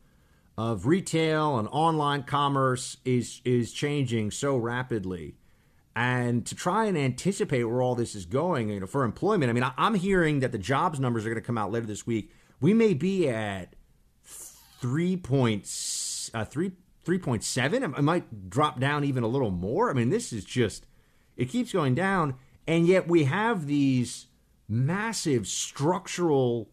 of retail and online commerce is is changing so rapidly. And to try and anticipate where all this is going you know for employment i mean i'm hearing that the jobs numbers are going to come out later this week. We may be at 3 points uh, 3 3.7 it might drop down even a little more. I mean this is just it keeps going down and yet we have these massive structural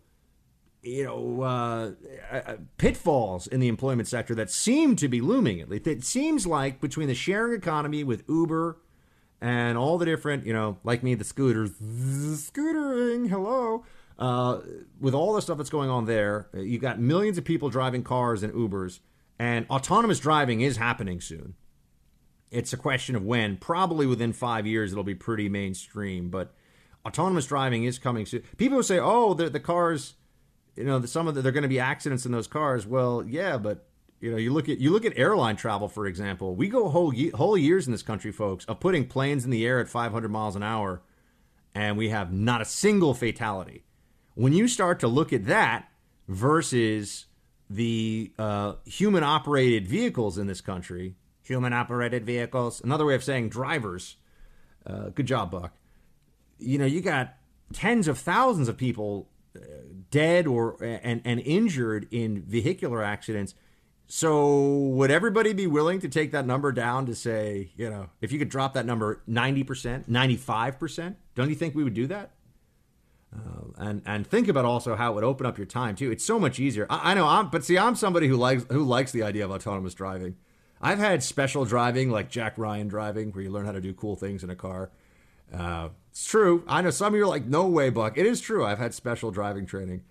you know, uh, uh, pitfalls in the employment sector that seem to be looming. At least it seems like between the sharing economy with Uber and all the different, you know, like me, the scooters, scootering, hello, uh, with all the stuff that's going on there, you've got millions of people driving cars and Ubers, and autonomous driving is happening soon. It's a question of when. Probably within five years, it'll be pretty mainstream, but autonomous driving is coming soon. People say, "Oh, the, the cars." you know, some of the, they're going to be accidents in those cars. Well, yeah, but you know, you look at you look at airline travel, for example. We go whole whole years in this country, folks, of putting planes in the air at 500 miles an hour, and we have not a single fatality. When you start to look at that versus the uh, human operated vehicles in this country, human operated vehicles, another way of saying drivers. Uh, good job, Buck. You know, you got tens of thousands of people dead or and, and injured in vehicular accidents. So would everybody be willing to take that number down to say, you know, if you could drop that number 90%, 95%, don't you think we would do that? Uh, and and think about also how it would open up your time too. It's so much easier. I, I know I'm, but see, I'm somebody who likes who likes the idea of autonomous driving. I've had special driving like Jack Ryan driving, where you learn how to do cool things in a car. Uh, it's true. I know some of you are like, no way, Buck. It is true. I've had special driving training,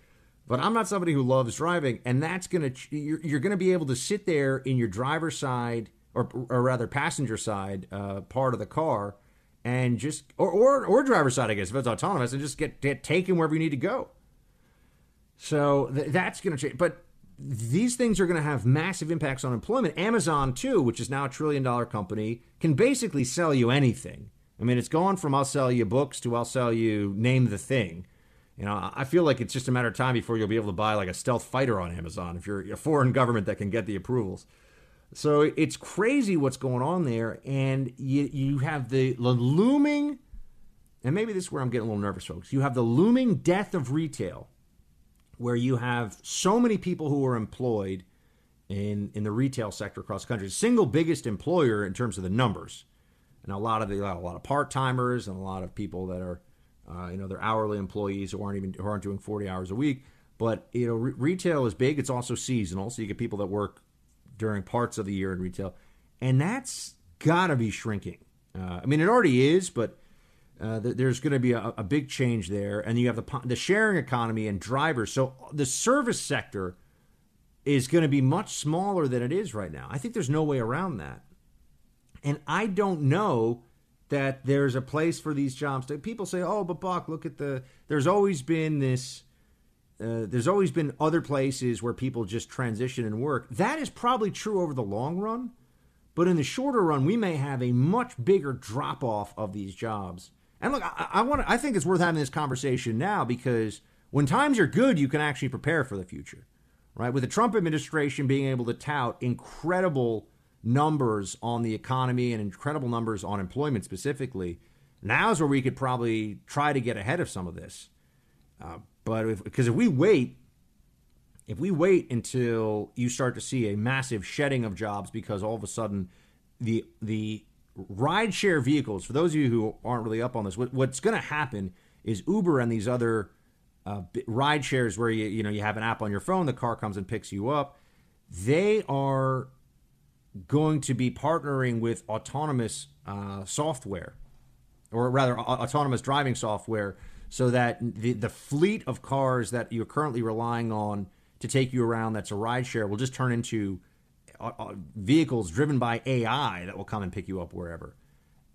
but I'm not somebody who loves driving, and that's gonna you're, you're gonna be able to sit there in your driver's side or or rather passenger side uh, part of the car and just or, or or driver's side, I guess, if it's autonomous, and just get, get taken wherever you need to go. So th- that's gonna change, but. These things are going to have massive impacts on employment. Amazon, too, which is now a trillion dollar company, can basically sell you anything I mean, it's gone from I'll sell you books to I'll sell you name the thing. You know, I feel like it's just a matter of time before you'll be able to buy like a stealth fighter on Amazon if you're a foreign government that can get the approvals. So it's crazy what's going on there, and you you have the, the looming, and maybe this is where I'm getting a little nervous, folks. You have the looming death of retail, where you have so many people who are employed in in the retail sector across the country, single biggest employer in terms of the numbers and a lot of the, a lot of part timers and a lot of people that are, uh, you know, they're hourly employees who aren't even who aren't doing 40 hours a week. But you know, re- retail is big. It's also seasonal, so you get people that work during parts of the year in retail, and that's got to be shrinking. Uh, I mean, it already is, but uh, th- there's going to be a, a, big change there. And you have the the sharing economy and drivers. So the service sector is going to be much smaller than it is right now. I think there's no way around that. And I don't know that there's a place for these jobs. People say, "Oh, but Buck, look at the." There's always been this. Uh, there's always been other places where people just transition and work. That is probably true over the long run, but in the shorter run, we may have a much bigger drop off of these jobs. And look, I, I want. I think it's worth having this conversation now because when times are good, you can actually prepare for the future, right? With the Trump administration being able to tout incredible numbers on the economy and incredible numbers on employment specifically, now is where we could probably try to get ahead of some of this. Uh, but because if, if we wait, if we wait until you start to see a massive shedding of jobs because all of a sudden the the rideshare vehicles, for those of you who aren't really up on this, what, what's going to happen is Uber and these other uh, ride shares where you you know you have an app on your phone, the car comes and picks you up. They are going to be partnering with autonomous uh, software, or rather, autonomous driving software, so that the, the fleet of cars that you're currently relying on to take you around that's a rideshare will just turn into Uh, uh, vehicles driven by AI that will come and pick you up wherever.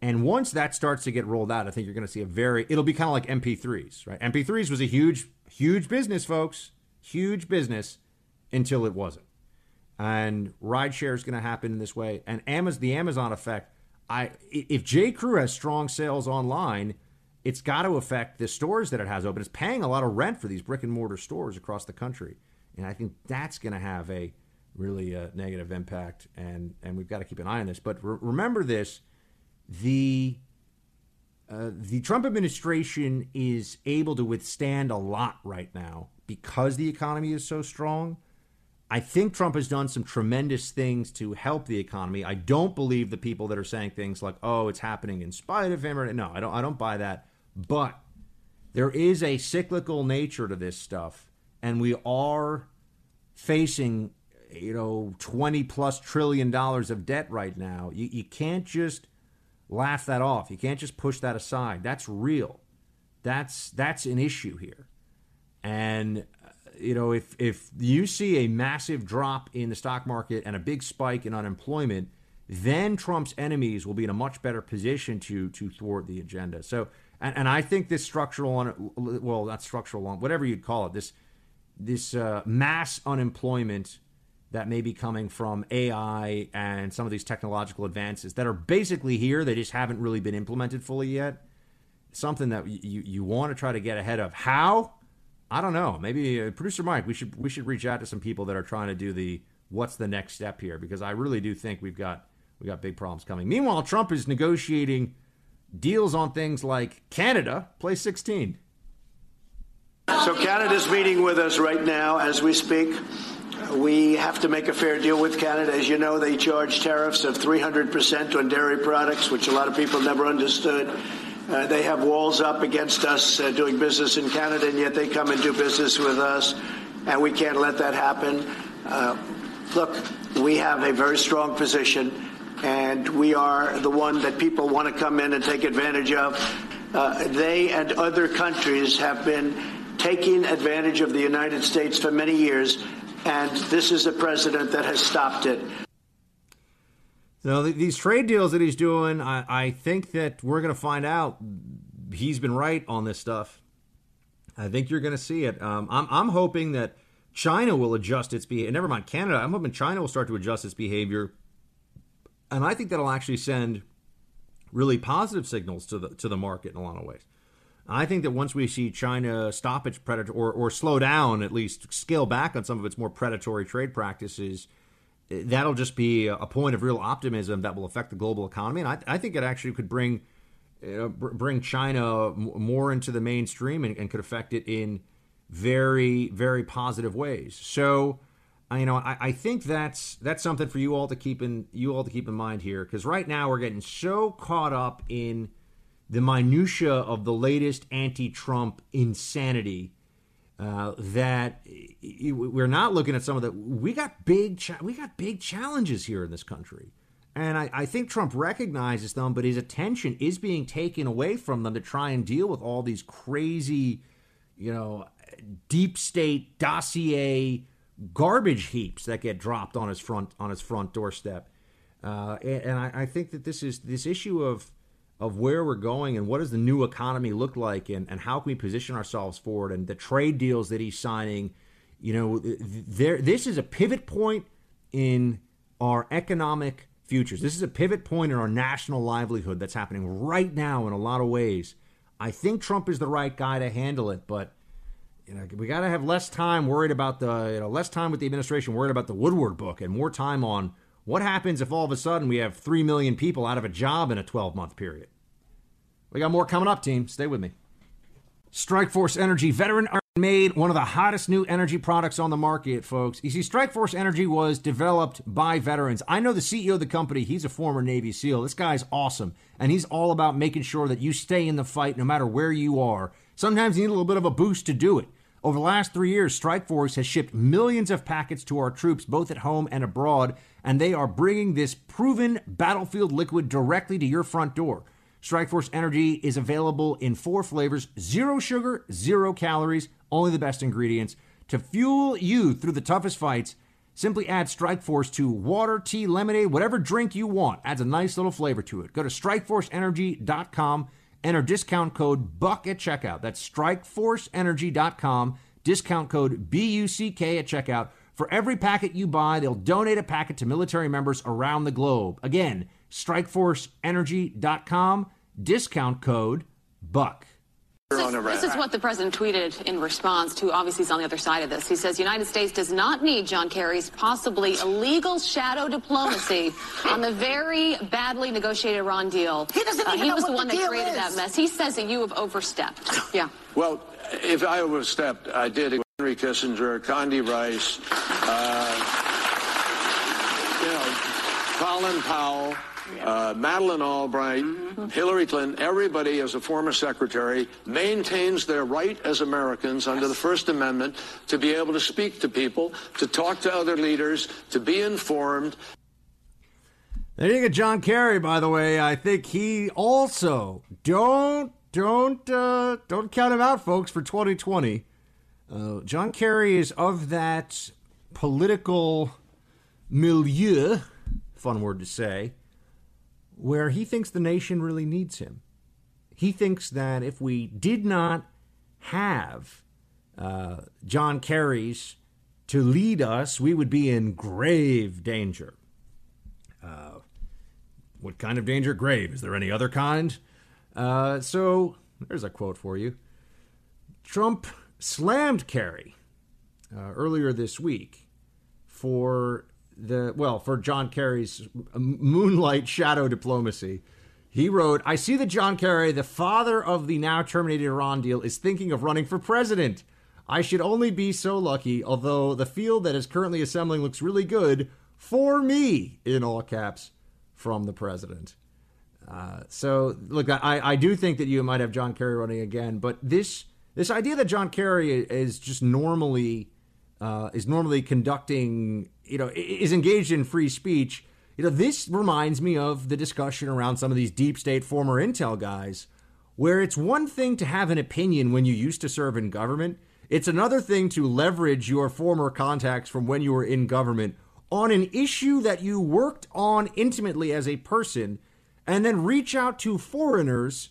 And once that starts to get rolled out, I think you're going to see a very, it'll be kind of like MP3s, right? MP3s was a huge, huge business, folks, huge business until it wasn't. And rideshare is going to happen in this way. And Amazon, the Amazon effect, I, if J. Crew has strong sales online, it's got to affect the stores that it has open. It's paying a lot of rent for these brick and mortar stores across the country. And I think that's going to have a really a negative impact. And, and we've got to keep an eye on this. But re- remember this the uh, the Trump administration is able to withstand a lot right now because the economy is so strong. I think Trump has done some tremendous things to help the economy. I don't believe the people that are saying things like, "Oh, it's happening in spite of him." Or no, I don't. I don't buy that. But there is a cyclical nature to this stuff, and we are facing, you know, twenty plus trillion dollars of debt right now. You, you can't just laugh that off. You can't just push that aside. That's real. That's that's an issue here. And uh, you know, if if you see a massive drop in the stock market and a big spike in unemployment, then Trump's enemies will be in a much better position to to thwart the agenda. So, and, and I think this structural, well, not structural, whatever you'd call it, this this uh, mass unemployment that may be coming from AI and some of these technological advances that are basically here. They just haven't really been implemented fully yet. Something that you, you want to try to get ahead of. How? I don't know. Maybe uh, producer Mike, we should we should reach out to some people that are trying to do the what's the next step here because I really do think we've got we got big problems coming. Meanwhile, Trump is negotiating deals on things like Canada, place 16. So Canada's meeting with us right now as we speak. We have to make a fair deal with Canada. As you know, they charge tariffs of 300% on dairy products, which a lot of people never understood. Uh, they have walls up against us uh, doing business in Canada, and yet they come and do business with us, and we can't let that happen. Uh, look, we have a very strong position, and we are the one that people want to come in and take advantage of. Uh, they and other countries have been taking advantage of the United States for many years and this is a president that has stopped it. So these trade deals that he's doing, I, I think that we're going to find out he's been right on this stuff. I think you're going to see it. Um, I'm, I'm hoping that China will adjust its behavior. Never mind Canada. I'm hoping China will start to adjust its behavior, and I think that'll actually send really positive signals to the to the market in a lot of ways. I think that once we see China stop its predator or, or slow down, at least scale back on some of its more predatory trade practices, that'll just be a point of real optimism that will affect the global economy. And I, I think it actually could bring uh, bring China more into the mainstream and, and, could affect it in very very positive ways. So. You know, I, I think that's that's something for you all to keep in you all to keep in mind here, because right now we're getting so caught up in the minutia of the latest anti-Trump insanity uh, that we're not looking at some of the we got big cha- we got big challenges here in this country and I, I, think Trump recognizes them, but his attention is being taken away from them to try and deal with all these crazy, you know, deep state dossier garbage heaps that get dropped on his front on his front doorstep. Uh, and, and I, I, think that this is this issue of of where we're going and what does the new economy look like and, and how can we position ourselves forward and the trade deals that he's signing you know there this is a pivot point in our economic futures. This is a pivot point in our national livelihood that's happening right now in a lot of ways. I think trump is the right guy to handle it but you know we got to have less time worried about the you know less time with the administration worried about the woodward book and more time on what happens if all of a sudden we have 3 million people out of a job in a 12 month period? We got more coming up, team. Stay with me. Strikeforce Energy veteran made one of the hottest new energy products on the market, folks. You see, Strikeforce Energy was developed by veterans. I know the CEO of the company, he's a former Navy SEAL. This guy's awesome, and he's all about making sure that you stay in the fight no matter where you are. Sometimes you need a little bit of a boost to do it. Over the last three years, Strikeforce has shipped millions of packets to our troops, both at home and abroad, and they are bringing this proven battlefield liquid directly to your front door. Strikeforce Energy is available in four flavors zero sugar, zero calories, only the best ingredients to fuel you through the toughest fights. Simply add Strikeforce to water, tea, lemonade, whatever drink you want. Adds a nice little flavor to it. Go to strikeforceenergy.com, enter discount code BUCK at checkout. That's strikeforceenergy.com, discount code BUCK at checkout. For every packet you buy, they'll donate a packet to military members around the globe. Again, strikeforceenergy.com, discount code BUCK. This is, this is what the president tweeted in response to obviously he's on the other side of this. He says United States does not need John Kerry's possibly illegal shadow diplomacy on the very badly negotiated Iran deal. He doesn't Uh, even he know was what the one the that created is. that mess. He says that you have overstepped. Yeah. Well, if I overstepped, I did. Henry Kissinger, Condi Rice, uh, you know, Colin Powell, uh, Madeleine Albright, Hillary Clinton, everybody as a former secretary maintains their right as Americans under the First Amendment to be able to speak to people, to talk to other leaders, to be informed. There you go, John Kerry. By the way, I think he also don't don't uh, don't count him out, folks, for 2020. John Kerry is of that political milieu, fun word to say, where he thinks the nation really needs him. He thinks that if we did not have uh, John Kerry's to lead us, we would be in grave danger. Uh, what kind of danger? Grave. Is there any other kind? Uh, so there's a quote for you. Trump slammed Kerry uh, earlier this week for the well for John Kerry's moonlight shadow diplomacy. He wrote, "I see that John Kerry, the father of the now terminated Iran deal, is thinking of running for president. I should only be so lucky, although the field that is currently assembling looks really good for me in all caps from the president." Uh, so look, I, I do think that you might have John Kerry running again, but this this idea that John Kerry is just normally uh, is normally conducting, you know, is engaged in free speech. You know, this reminds me of the discussion around some of these deep state former intel guys, where it's one thing to have an opinion when you used to serve in government. It's another thing to leverage your former contacts from when you were in government on an issue that you worked on intimately as a person and then reach out to foreigners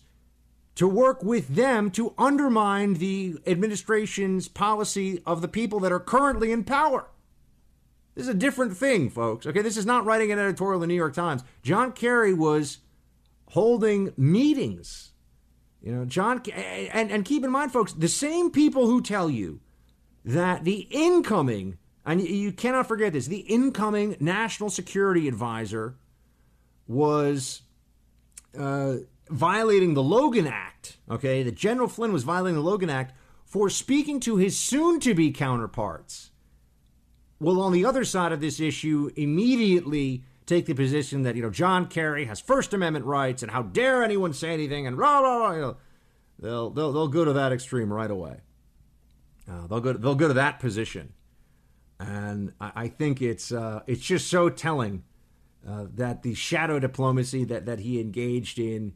to work with them to undermine the administration's policy of the people that are currently in power. This is a different thing, folks. Okay, this is not writing an editorial in the New York Times. John Kerry was holding meetings. You know, John, and, and keep in mind, folks, the same people who tell you that the incoming, and you- cannot forget this, the incoming national security advisor was uh, violating the Logan Act. Okay, that General Flynn was violating the Logan Act for speaking to his soon-to-be counterparts. Will on the other side of this issue immediately take the position that you know John Kerry has First Amendment rights and how dare anyone say anything and rah rah rah. You know, they'll they'll they'll go to that extreme right away. Uh, they'll go they'll go to that position, and I, I think it's uh, it's just so telling uh, that the shadow diplomacy that, that he engaged in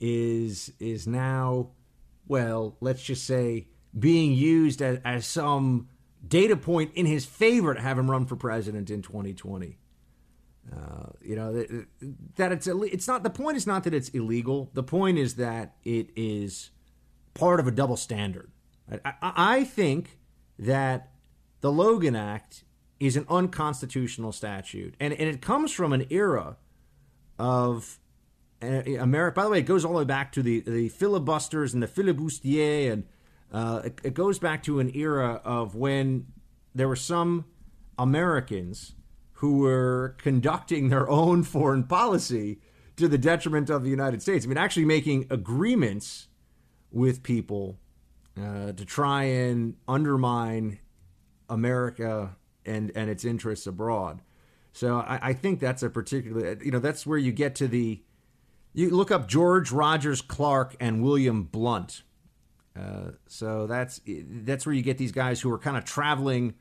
is is now, well, let's just say, being used as, as some data point in his favor to have him run for president in 2020. Uh, you know that, it's it's not the point is not that it's illegal. The point is that it is part of a double standard. I, I, I think that the Logan Act is an unconstitutional statute, and and it comes from an era of America. By the way, it goes all the way back to the the filibusters and the filibustier, and uh, it, it goes back to an era of when there were some Americans who were conducting their own foreign policy to the detriment of the United States. I mean, actually making agreements with people uh, to try and undermine America and and its interests abroad. So I, I think that's a particular you know that's where you get to the you look up George Rogers Clark and William Blount. Uh, so that's that's where you get these guys who are kind of traveling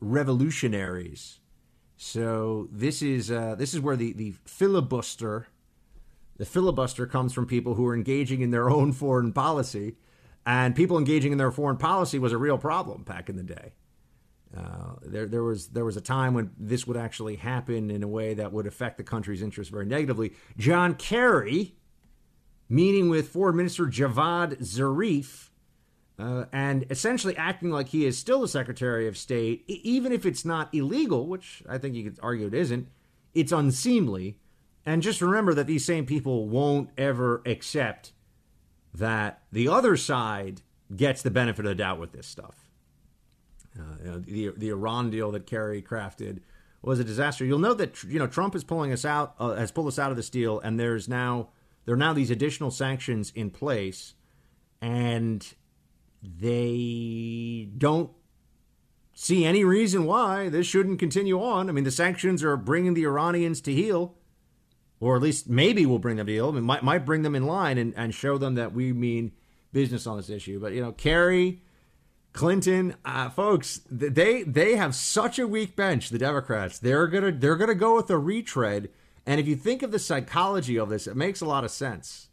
revolutionaries. So this is uh, this is where the the filibuster, the filibuster comes from people who are engaging in their own foreign policy, and people engaging in their foreign policy was a real problem back in the day. Uh, there, there was there was a time when this would actually happen in a way that would affect the country's interests very negatively. John Kerry, meeting with Foreign Minister Javad Zarif, uh, and essentially acting like he is still the Secretary of State, even if it's not illegal, which I think you could argue it isn't. It's unseemly. And just remember that these same people won't ever accept that the other side gets the benefit of the doubt with this stuff. Uh, you know, the the Iran deal that Kerry crafted was a disaster. You'll note that you know Trump is pulling us out, uh, has pulled us out of this deal, and there's now there are now these additional sanctions in place, and they don't see any reason why this shouldn't continue on. I mean, the sanctions are bringing the Iranians to heel, or at least maybe we'll bring them to heel. It might might bring them in line and, and show them that we mean business on this issue. But you know, Kerry Clinton, uh, folks, they they have such a weak bench. The Democrats, they're gonna they're gonna go with a retread. And if you think of the psychology of this, it makes a lot of sense.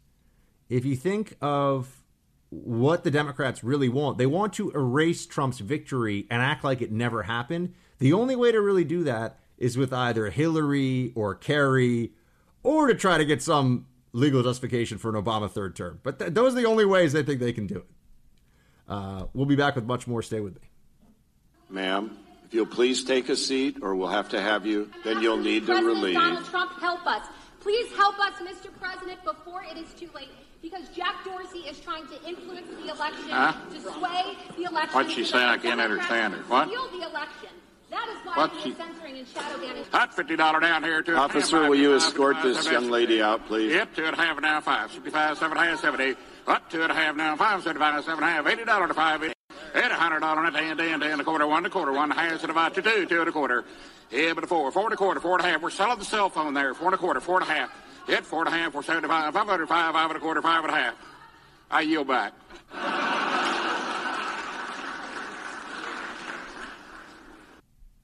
If you think of what the Democrats really want, they want to erase Trump's victory and act like it never happened. The only way to really do that is with either Hillary or Kerry, or to try to get some legal justification for an Obama third term. But th- those are the only ways they think they can do it. Uh, we'll be back with much more. Stay with me. Ma'am, if you'll please take a seat, or we'll have to have you, then you'll need to President relieve. Donald Trump, help us. Please help us, Mr. President, before it is too late. Because Jack Dorsey is trying to influence the election, Huh? to sway the election. What'd she so say? that I can't Democrats understand her. can What? Steal the election. That is why What's he is she- censoring and shadow banning. Hot fifty dollar down here to Officer, will you escort this young lady out, please? Yep, two and a half now five, sixty-five, seven and a half, seventy. Up two and a half now five, seventy-five, seven and a half, eighty dollar to five. Eight a hundred dollar and a ten, ten, ten and a quarter, one a quarter, one half, and about to two, two and a quarter. Yeah, but a four, four and a quarter, four and a half. We're selling the cell phone there, four and a quarter, four and a half. Hit four and a half, four seventy-five, five hundred, five, five and a quarter, five and a half. I yield back.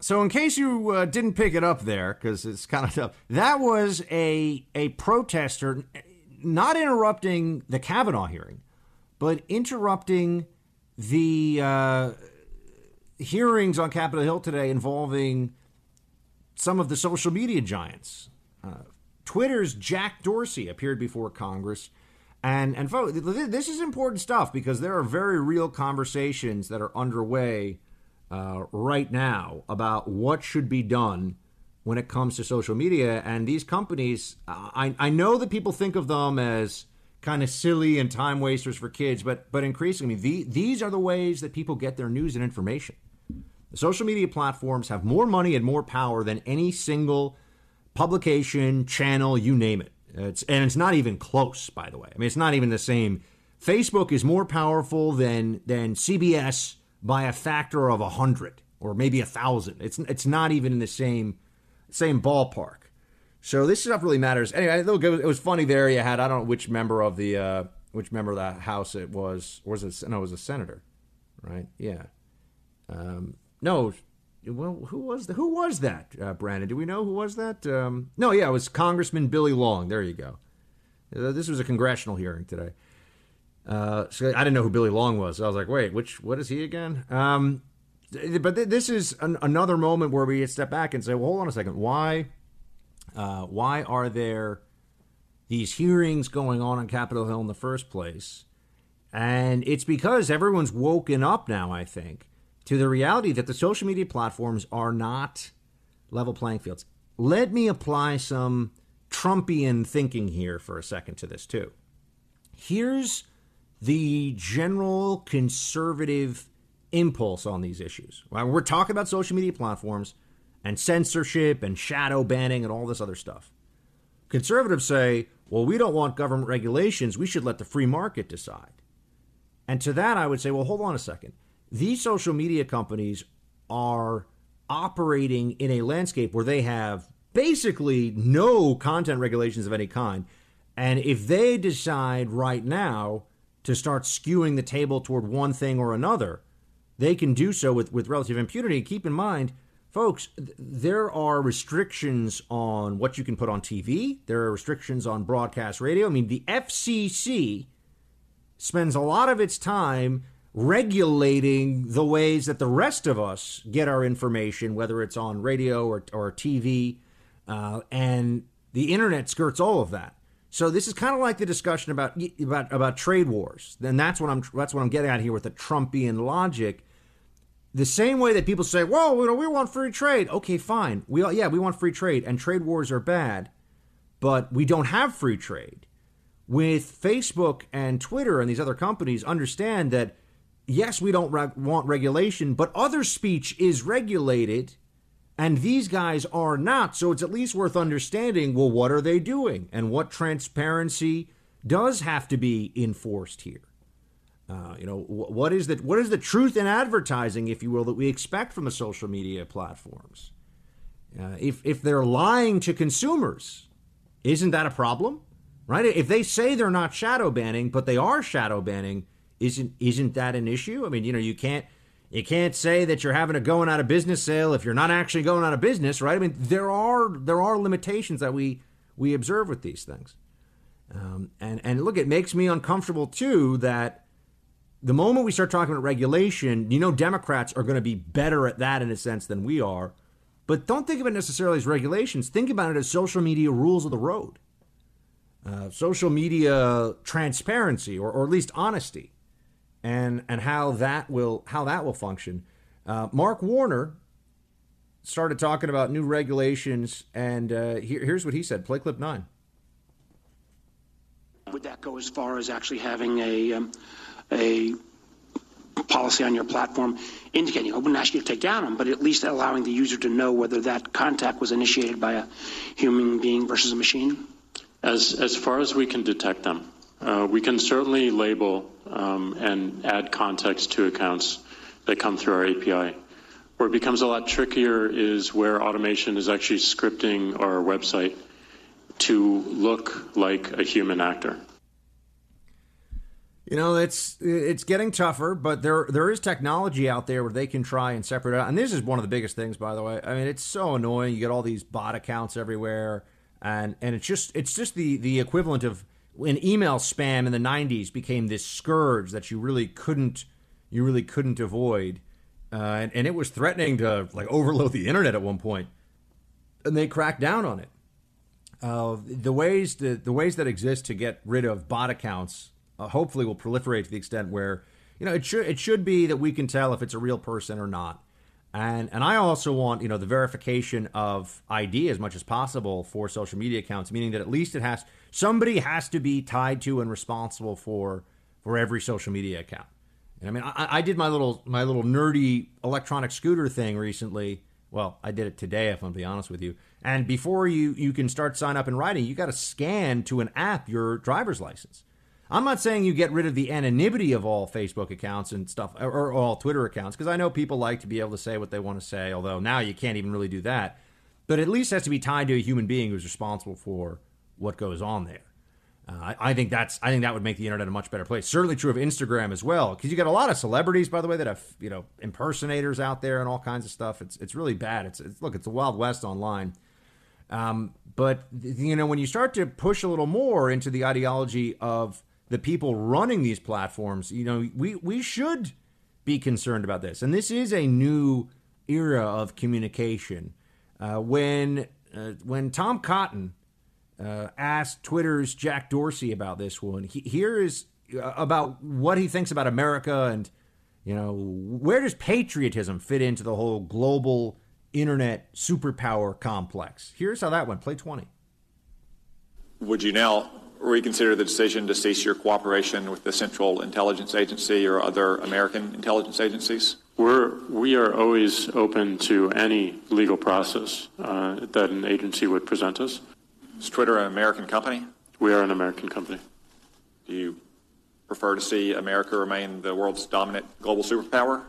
So, in case you uh, didn't pick it up there, because it's kind of tough, that was a a protester not interrupting the Kavanaugh hearing, but interrupting the uh, hearings on Capitol Hill today involving some of the social media giants. Uh, Twitter's Jack Dorsey appeared before Congress. And, and folks, this is important stuff because there are very real conversations that are underway uh, right now about what should be done when it comes to social media. And these companies, I, I know that people think of them as kind of silly and time wasters for kids, but but increasingly, the, these are the ways that people get their news and information. The social media platforms have more money and more power than any single publication, channel, you name it. It's, and it's not even close, by the way. I mean, it's not even the same. Facebook is more powerful than than CBS by a factor of a hundred or maybe a thousand. It's it's not even in the same same ballpark. So this stuff really matters. Anyway, it was funny there. You had I don't know which member of the uh, which member of the House it was. Or was it? No, it was a senator, right? Yeah. Um, no, well, who was the, who was that? Uh, Brandon, do we know who was that? Um, no, yeah, it was Congressman Billy Long. There you go. Uh, this was a congressional hearing today. Uh, so I didn't know who Billy Long was. I was like, wait, which what is he again? Um, but th- this is an, another moment where we step back and say, well, hold on a second. Why, uh, why are there these hearings going on on Capitol Hill in the first place? And it's because everyone's woken up now, I think, to the reality that the social media platforms are not level playing fields. Let me apply some Trumpian thinking here for a second to this, too. Here's the general conservative impulse on these issues. We're talking about social media platforms and censorship and shadow banning and all this other stuff. Conservatives say, well, we don't want government regulations. We should let the free market decide. And to that, I would say, well, hold on a second. These social media companies are operating in a landscape where they have basically no content regulations of any kind. And if they decide right now to start skewing the table toward one thing or another, they can do so with, with relative impunity. Keep in mind, folks, th- there are restrictions on what you can put on TV, there are restrictions on broadcast radio. I mean, the FCC spends a lot of its time regulating the ways that the rest of us get our information, whether it's on radio or, or TV, uh, and the internet skirts all of that. So this is kind of like the discussion about about about trade wars, and that's what I'm that's what I'm getting at here with the Trumpian logic. The same way that people say, "Well, you know, we want free trade." Okay, fine. We yeah, we want free trade, and trade wars are bad, but we don't have free trade. With Facebook and Twitter and these other companies, understand that yes, we don't re- want regulation, but other speech is regulated and these guys are not. So it's at least worth understanding well, what are they doing? And what transparency does have to be enforced here? Uh, you know, what is the what is the truth in advertising, if you will, that we expect from the social media platforms? Uh, if if they're lying to consumers, isn't that a problem? Right? If they say they're not shadow banning, but they are shadow banning, isn't isn't that an issue? I mean, you know, you can't you can't say that you're having a going out of business sale if you're not actually going out of business, right? I mean, there are there are limitations that we we observe with these things, um, and and look, it makes me uncomfortable too that the moment we start talking about regulation, you know, Democrats are going to be better at that in a sense than we are, but don't think of it necessarily as regulations. Think about it as social media rules of the road, uh, social media transparency, or, or at least honesty and and how that will how that will function. Uh, Mark Warner started talking about new regulations, and uh, here, here's what he said. Play clip nine. Would that go as far as actually having a um, a policy on your platform indicating, I wouldn't ask you to take down them, but at least allowing the user to know whether that contact was initiated by a human being versus a machine? As, as far as we can detect them, uh, we can certainly label um, and add context to accounts that come through our API. Where it becomes a lot trickier is where automation is actually scripting our website to look like a human actor. You know, it's it's getting tougher, but there there is technology out there where they can try and separate out. And this is one of the biggest things, by the way. I mean, it's so annoying. You get all these bot accounts everywhere, and and it's just it's just the the equivalent of when email spam in the 90s became this scourge that you really couldn't you really couldn't avoid uh, and, and, it was threatening to like overload the internet at one point and they cracked down on it uh, the ways the, the ways that exist to get rid of bot accounts uh, hopefully will proliferate to the extent where you know it should it should be that we can tell if it's a real person or not and and I also want you know the verification of ID as much as possible for social media accounts, meaning that at least it has somebody has to be tied to and responsible for for every social media account. And I mean, I, I did my little my little nerdy electronic scooter thing recently. Well, I did it today, if I'm to be honest with you. And before you you can start sign up and writing, you got to scan to an app your driver's license. I'm not saying you get rid of the anonymity of all Facebook accounts and stuff, or, or all Twitter accounts, because I know people like to be able to say what they want to say, although now you can't even really do that. But at least has to be tied to a human being who's responsible for what goes on there. Uh, I, I, think that's I think that would make the internet a much better place. Certainly true of Instagram as well, because you got a lot of celebrities, by the way, that have you know impersonators out there and all kinds of stuff. It's it's really bad. It's, it's look, it's a wild west online. Um, but you know when you start to push a little more into the ideology of the people running these platforms, you know, we, we should be concerned about this. And this is a new era of communication. Uh, when uh, when Tom Cotton uh, asked Twitter's Jack Dorsey about this one, he, here is uh, about what he thinks about America and you know where does patriotism fit into the whole global internet superpower complex. Here's how that went. Play twenty. Would you now reconsider the decision to cease your cooperation with the Central Intelligence Agency or other American intelligence agencies? We're, we are always open to any legal process uh, that an agency would present us. Is Twitter an American company? We are an American company. Do you prefer to see America remain the world's dominant global superpower?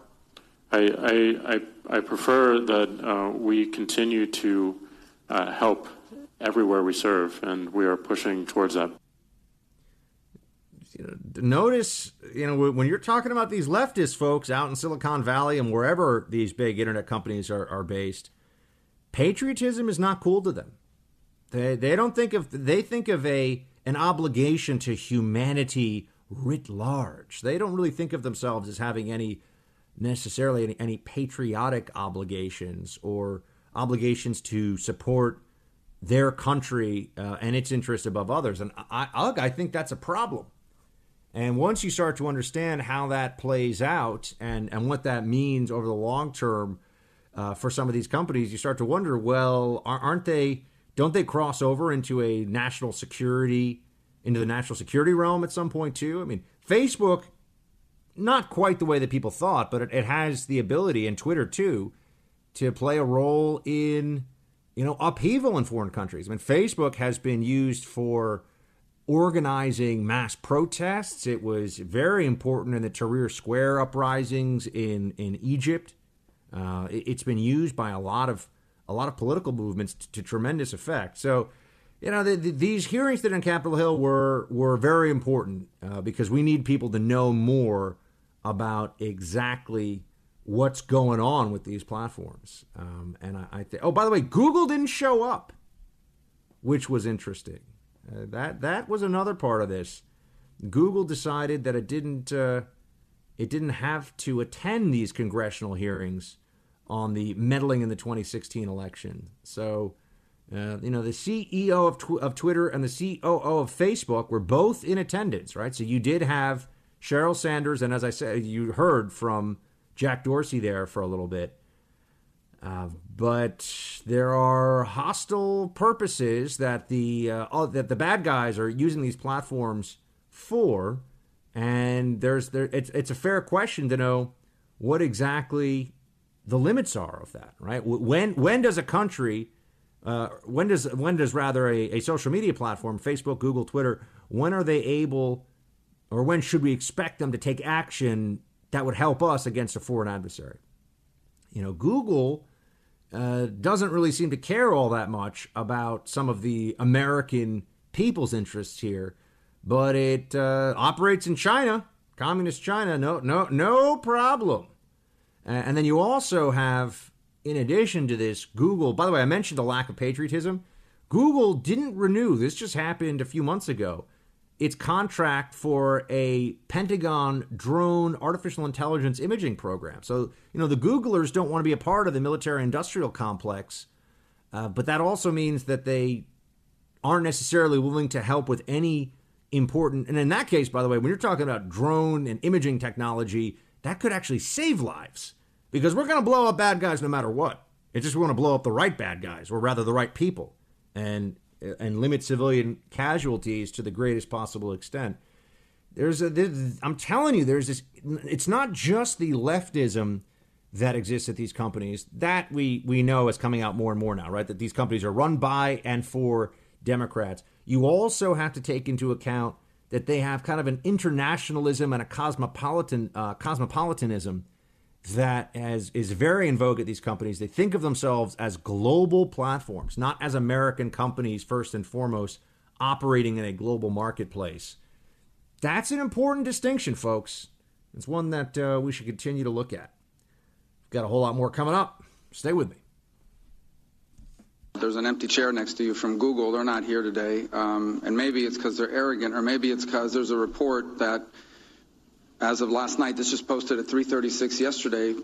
I, I, I, I prefer that uh, we continue to uh, help everywhere we serve, and we are pushing towards that you know, notice, you know, when you're talking about these leftist folks out in Silicon Valley and wherever these big internet companies are, are based, patriotism is not cool to them. They, they don't think of they think of a an obligation to humanity writ large. They don't really think of themselves as having any necessarily any, any patriotic obligations or obligations to support their country uh, and its interests above others. And I, I, I think that's a problem. And once you start to understand how that plays out and, and what that means over the long term uh, for some of these companies, you start to wonder well, aren't they, don't they cross over into a national security, into the national security realm at some point too? I mean, Facebook, not quite the way that people thought, but it, it has the ability, and Twitter too, to play a role in, you know, upheaval in foreign countries. I mean, Facebook has been used for organizing mass protests. It was very important in the Tahrir Square uprisings in in Egypt. Uh, it, has been used by a lot of a lot of political movements to, to tremendous effect. So, you know, the, the, these hearings that in Capitol Hill were were very important uh, because we need people to know more about exactly what's going on with these platforms. Um, and I, I think, oh, by the way, Google didn't show up, which was interesting. Uh, that that was another part of this. Google decided that it didn't uh, it didn't have to attend these congressional hearings on the meddling in the 2016 election. So, uh, you know, the CEO of, tw- of Twitter and the COO of Facebook were both in attendance, right? So you did have Sheryl Sandberg, and as I said, you heard from Jack Dorsey there for a little bit. Uh, but there are hostile purposes that the uh, that the bad guys are using these platforms for, and there's there it's it's a fair question to know what exactly the limits are of that, right? When when does a country, uh, when does when does rather a, a social media platform, Facebook, Google, Twitter, when are they able, or when should we expect them to take action that would help us against a foreign adversary? You know, Google uh, doesn't really seem to care all that much about some of the American people's interests here, but it uh, operates in China, communist China. No, no, no problem. And then you also have, in addition to this, Google. By the way, I mentioned the lack of patriotism. Google didn't renew. This just happened a few months ago its contract for a Pentagon drone artificial intelligence imaging program. So, you know, the Googlers don't want to be a part of the military industrial complex, uh, but that also means that they aren't necessarily willing to help with any important. And in that case, by the way, when you're talking about drone and imaging technology, that could actually save lives because we're going to blow up bad guys no matter what. It's just we want to blow up the right bad guys, or rather the right people. And and limit civilian casualties to the greatest possible extent. There's a, there's, I'm telling you, there's this. It's not just the leftism that exists at these companies that we we know is coming out more and more now, right? That these companies are run by and for Democrats. You also have to take into account that they have kind of an internationalism and a cosmopolitan uh, cosmopolitanism that as is very in vogue at these companies. They think of themselves as global platforms, not as American companies first and foremost operating in a global marketplace. That's an important distinction, folks. It's one that uh, we should continue to look at. We've got a whole lot more coming up. Stay with me. There's an empty chair next to you from Google. They're not here today. Um, and maybe it's because they're arrogant, or maybe it's because there's a report that as of last night, this just posted at 3:36 yesterday.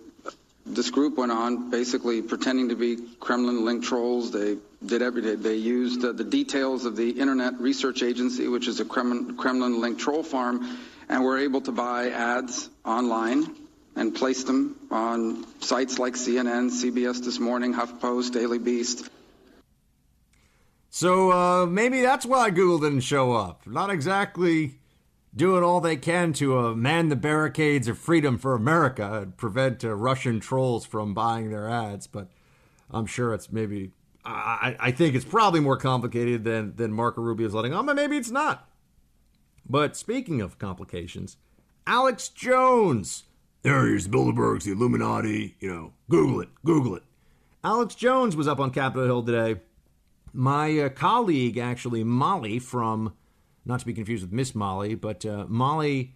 This group went on basically pretending to be Kremlin-linked trolls. They did every day. They used uh, the details of the Internet Research Agency, which is a Kremlin-linked troll farm, and were able to buy ads online and place them on sites like CNN, CBS This Morning, HuffPost, Daily Beast. So uh, maybe that's why Google didn't show up. Not exactly doing all they can to uh, man the barricades of freedom for America and prevent uh, Russian trolls from buying their ads. But I'm sure it's maybe, I, I think it's probably more complicated than, than Marco Rubio is letting on, but maybe it's not. But speaking of complications, Alex Jones. There he is, Bilderbergs, the Illuminati. You know, Google it, Google it. Alex Jones was up on Capitol Hill today. My uh, colleague, actually, Molly from not to be confused with Miss Molly, but uh, Molly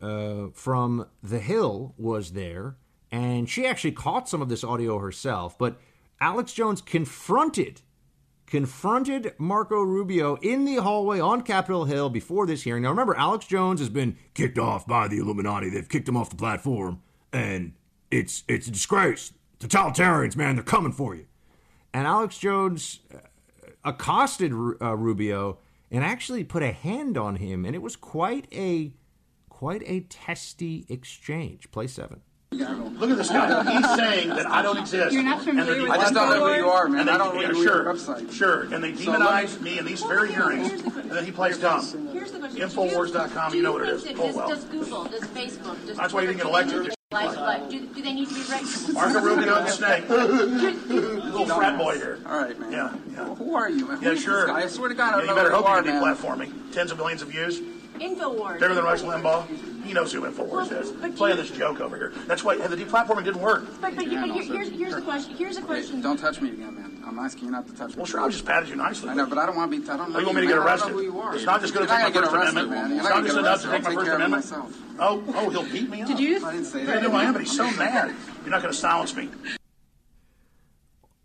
uh, from The Hill was there, and she actually caught some of this audio herself. But Alex Jones confronted confronted Marco Rubio in the hallway on Capitol Hill before this hearing. Now, remember, Alex Jones has been kicked off by the Illuminati. They've kicked him off the platform, and it's it's a disgrace. Totalitarians, man, they're coming for you. And Alex Jones uh, accosted uh, Rubio and actually put a hand on him, and it was quite a quite a testy exchange. Play seven. Look at this guy. He's saying that I don't exist. You're not familiar And with I just don't know who you are, man. And they- I don't read yeah, your sure, website. Sure, and they So demonize let me in these very hearings, and then he plays dumb. Here's the question. Infowars.com, you know what it is. Do you Oh, well. does, does Google, does Facebook, does That's why you didn't get elected. Like, like, do, do they need to be recognized? Marco Rubio and the snake. Little frat boy here. All right, man. Yeah, yeah. Who are you, man? Yeah, Who's sure. This guy? I swear to God, I Yeah, don't you know better who hope you are, you man. deplatforming. Tens of millions of views. Infowars. Bigger than Rush Limbaugh. He knows who Infowars is. but Playing you- this joke over here. That's why the deplatforming didn't work. But, but, you- but here- here's, here's the question. Here's a question. Don't touch me again, man. I'm asking you not to touch me. Well, sure, I just patted you nicely. I know, but I don't want to be. I don't know Oh, you want me to man. get I don't arrested? know who you are. It's not just going to take my First arrested, Amendment. man. It's not not just gonna enough to take my First take care of Amendment. myself. Oh, oh, he'll beat me up. Did you? I didn't say He that. didn't do my hand, but he's so mad. You're not going to silence me.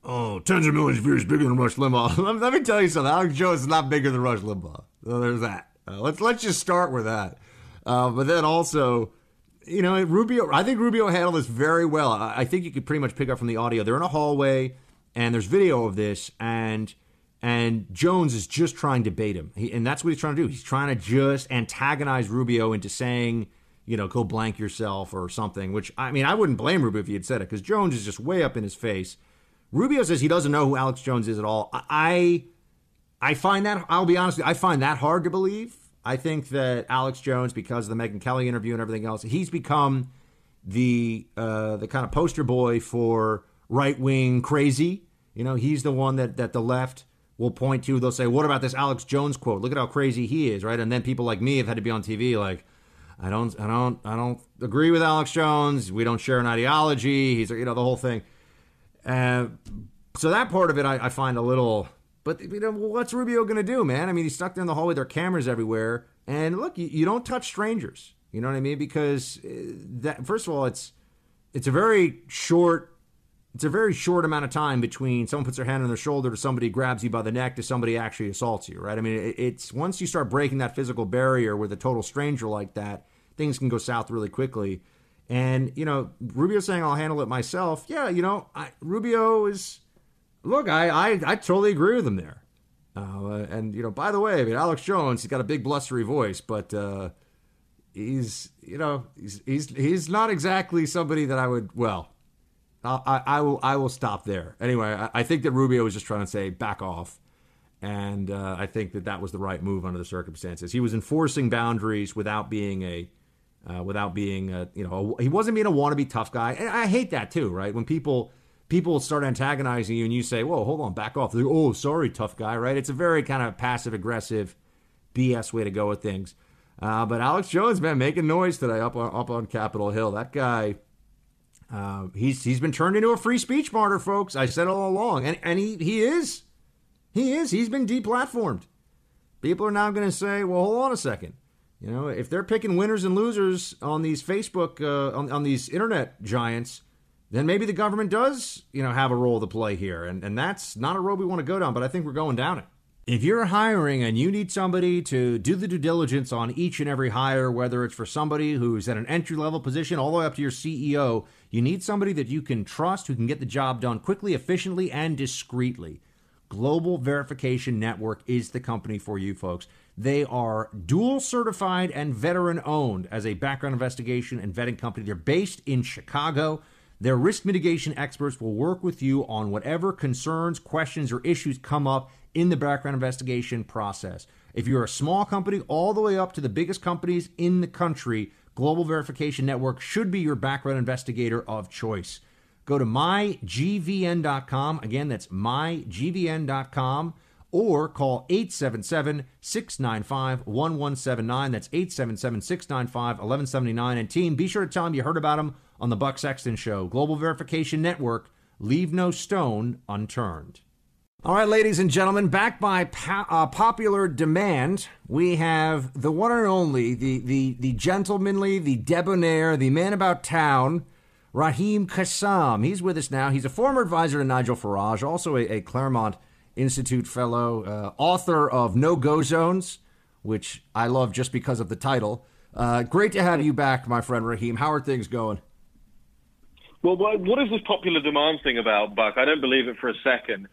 Oh, tens of millions of views bigger than Rush Limbaugh. let, let me tell you something. Alex Jones is not bigger than Rush Limbaugh. So there's that. Uh, let's let's just start with that. Uh, but then also, you know, Rubio. I think Rubio handled this very well. I, I think you could pretty much pick up from the audio. They're in a hallway, and there's video of this, and and Jones is just trying to bait him, he, and that's what he's trying to do. He's trying to just antagonize Rubio into saying, you know, go blank yourself or something. Which I mean, I wouldn't blame Rubio if he had said it because Jones is just way up in his face. Rubio says he doesn't know who Alex Jones is at all. I I find that I'll be honest, you, I find that hard to believe. I think that Alex Jones, because of the Megyn Kelly interview and everything else, he's become the uh, the kind of poster boy for right wing crazy. You know, he's the one that that the left will point to. They'll say, "What about this Alex Jones quote? Look at how crazy he is!" Right, and then people like me have had to be on TV like. I don't, I don't, I don't agree with Alex Jones. We don't share an ideology. He's, you know, the whole thing. Uh, so that part of it I, I find a little. But you know, what's Rubio going to do, man? I mean, he's stuck there in the hallway. There are cameras everywhere, and look, you, you don't touch strangers. You know what I mean? Because uh, that first of all, it's it's a very short. It's a very short amount of time between someone puts their hand on their shoulder to somebody grabs you by the neck to somebody actually assaults you, right? I mean, it, it's once you start breaking that physical barrier with a total stranger like that, things can go south really quickly. And you know, Rubio saying I'll handle it myself. Yeah, you know, I, Rubio is. Look, I, I I totally agree with him there. Uh, and you know, by the way, I mean Alex Jones, he's got a big blustery voice, but uh, he's you know he's he's he's not exactly somebody that I would well. I, I, will I will stop there. Anyway, I, I think that Rubio was just trying to say back off, and uh, I think that that was the right move under the circumstances. He was enforcing boundaries without being a uh, without being a, you know a, he wasn't being a wannabe tough guy. And I hate that too, right? When people people start antagonizing you and you say, "Whoa, hold on, back off." They're, oh, sorry, tough guy, right? It's a very kind of passive aggressive BS way to go with things. Uh, but Alex Jones, man, making noise today up on up on Capitol Hill. That guy, uh, he's he's been turned into a free speech martyr, folks. I said all along, and and he he is, he is. He's been deplatformed. People are now going to say, "Well, hold on a second. You know, if they're picking winners and losers on these Facebook, uh, on, on these internet giants, then maybe the government does, you know, have a role to play here. And, and that's not a road we want to go down, but I think we're going down it. If you're hiring and you need somebody to do the due diligence on each and every hire, whether it's for somebody who's at an entry level position all the way up to your CEO, you need somebody that you can trust who can get the job done quickly, efficiently, and discreetly. Global Verification Network is the company for you folks. They are dual certified and veteran owned as a background investigation and vetting company. They're based in Chicago. Their risk mitigation experts will work with you on whatever concerns, questions, or issues come up in the background investigation process. If you're a small company, all the way up to the biggest companies in the country, Global Verification Network should be your background investigator of choice. Go to mygvn.com. Again, that's mygvn.com or call 877 695 1179. That's 877 695 1179. And team, be sure to tell them you heard about them on the Buck Sexton Show. Global Verification Network, leave no stone unturned. All right, ladies and gentlemen, back by po- uh, popular demand, we have the one and only, the, the, the gentlemanly, the debonair, the man about town, Raheem Kassam. He's with us now. He's a former advisor to Nigel Farage, also a, a Claremont Institute fellow, uh, author of No Go Zones, which I love just because of the title. Uh, great to have you back, my friend Raheem. How are things going? Well, what, what is this popular demand thing about, Buck? I don't believe it for a second.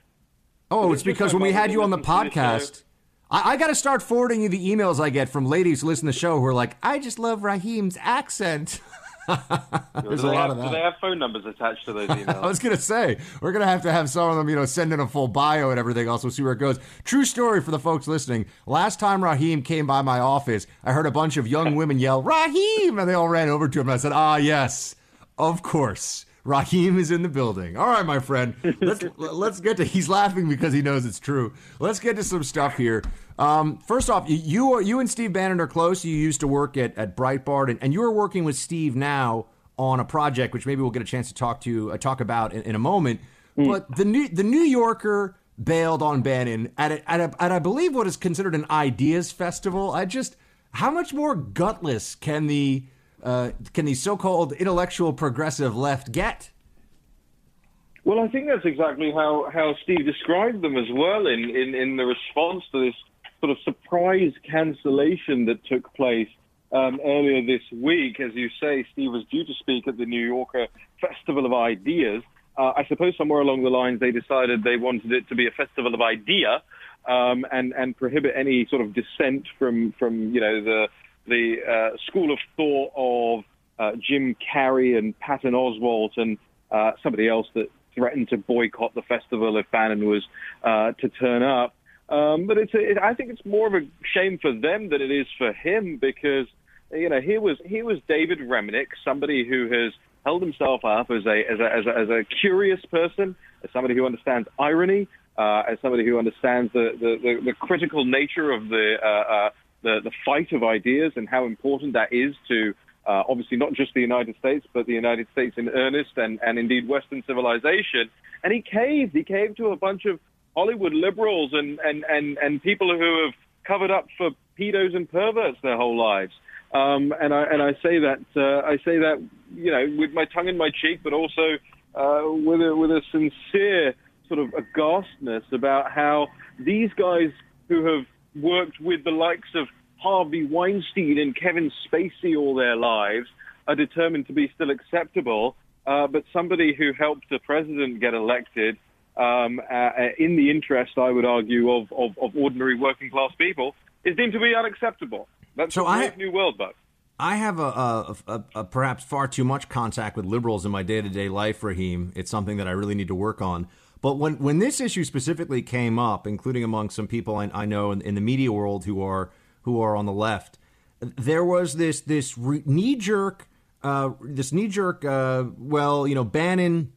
Oh, it's because when we had you on the podcast, I, I got to start forwarding you the emails I get from ladies who listen to the show who are like, I just love Raheem's accent. There's a they lot have, of Do they have phone numbers attached to those emails? I was gonna say we're gonna have to have some of them, you know, send in a full bio and everything else. We'll see where it goes. True story for the folks listening. Last time Raheem came by my office, I heard a bunch of young women yell "Raheem," and they all ran over to him. And I said, "Ah, yes, of course." Raheem is in the building. All right, my friend. Let's let's get to. He's laughing because he knows it's true. Let's get to some stuff here. Um, first off, you you, are, you and Steve Bannon are close. You used to work at at Breitbart, and, and you are working with Steve now on a project, which maybe we'll get a chance to talk to uh, talk about in, in a moment. But the new the New Yorker bailed on Bannon at a, at, a, at I believe what is considered an ideas festival. I just how much more gutless can the uh, can the so-called intellectual progressive left get? Well, I think that's exactly how, how Steve described them as well in, in, in the response to this sort of surprise cancellation that took place um, earlier this week. As you say, Steve was due to speak at the New Yorker Festival of Ideas. Uh, I suppose somewhere along the lines they decided they wanted it to be a festival of idea um, and, and prohibit any sort of dissent from, from you know, the, the uh, school of thought of uh, Jim Carrey and Patton Oswalt and uh, somebody else that threatened to boycott the festival if Bannon was uh, to turn up. Um, but it's a, it, I think it's more of a shame for them than it is for him because you know here was here was David Remnick, somebody who has held himself up as a as a as a, as a curious person, as somebody who understands irony, uh, as somebody who understands the the, the, the critical nature of the, uh, uh, the the fight of ideas and how important that is to uh, obviously not just the United States, but the United States in earnest and, and indeed Western civilization. And he caved. He caved to a bunch of Hollywood liberals and, and, and, and people who have covered up for pedos and perverts their whole lives. Um, and I and I say that uh, I say that you know with my tongue in my cheek, but also uh, with a with a sincere sort of aghastness about how these guys who have worked with the likes of Harvey Weinstein and Kevin Spacey all their lives are determined to be still acceptable, uh, but somebody who helped the president get elected um, uh, in the interest, I would argue, of, of, of ordinary working class people is deemed to be unacceptable. That's So a I- new world, Buck. I have a, a, a, a perhaps far too much contact with liberals in my day to day life, Raheem. It's something that I really need to work on. But when, when this issue specifically came up, including among some people I, I know in, in the media world who are who are on the left, there was this this re- knee jerk, uh, this knee jerk. Uh, well, you know, Bannon,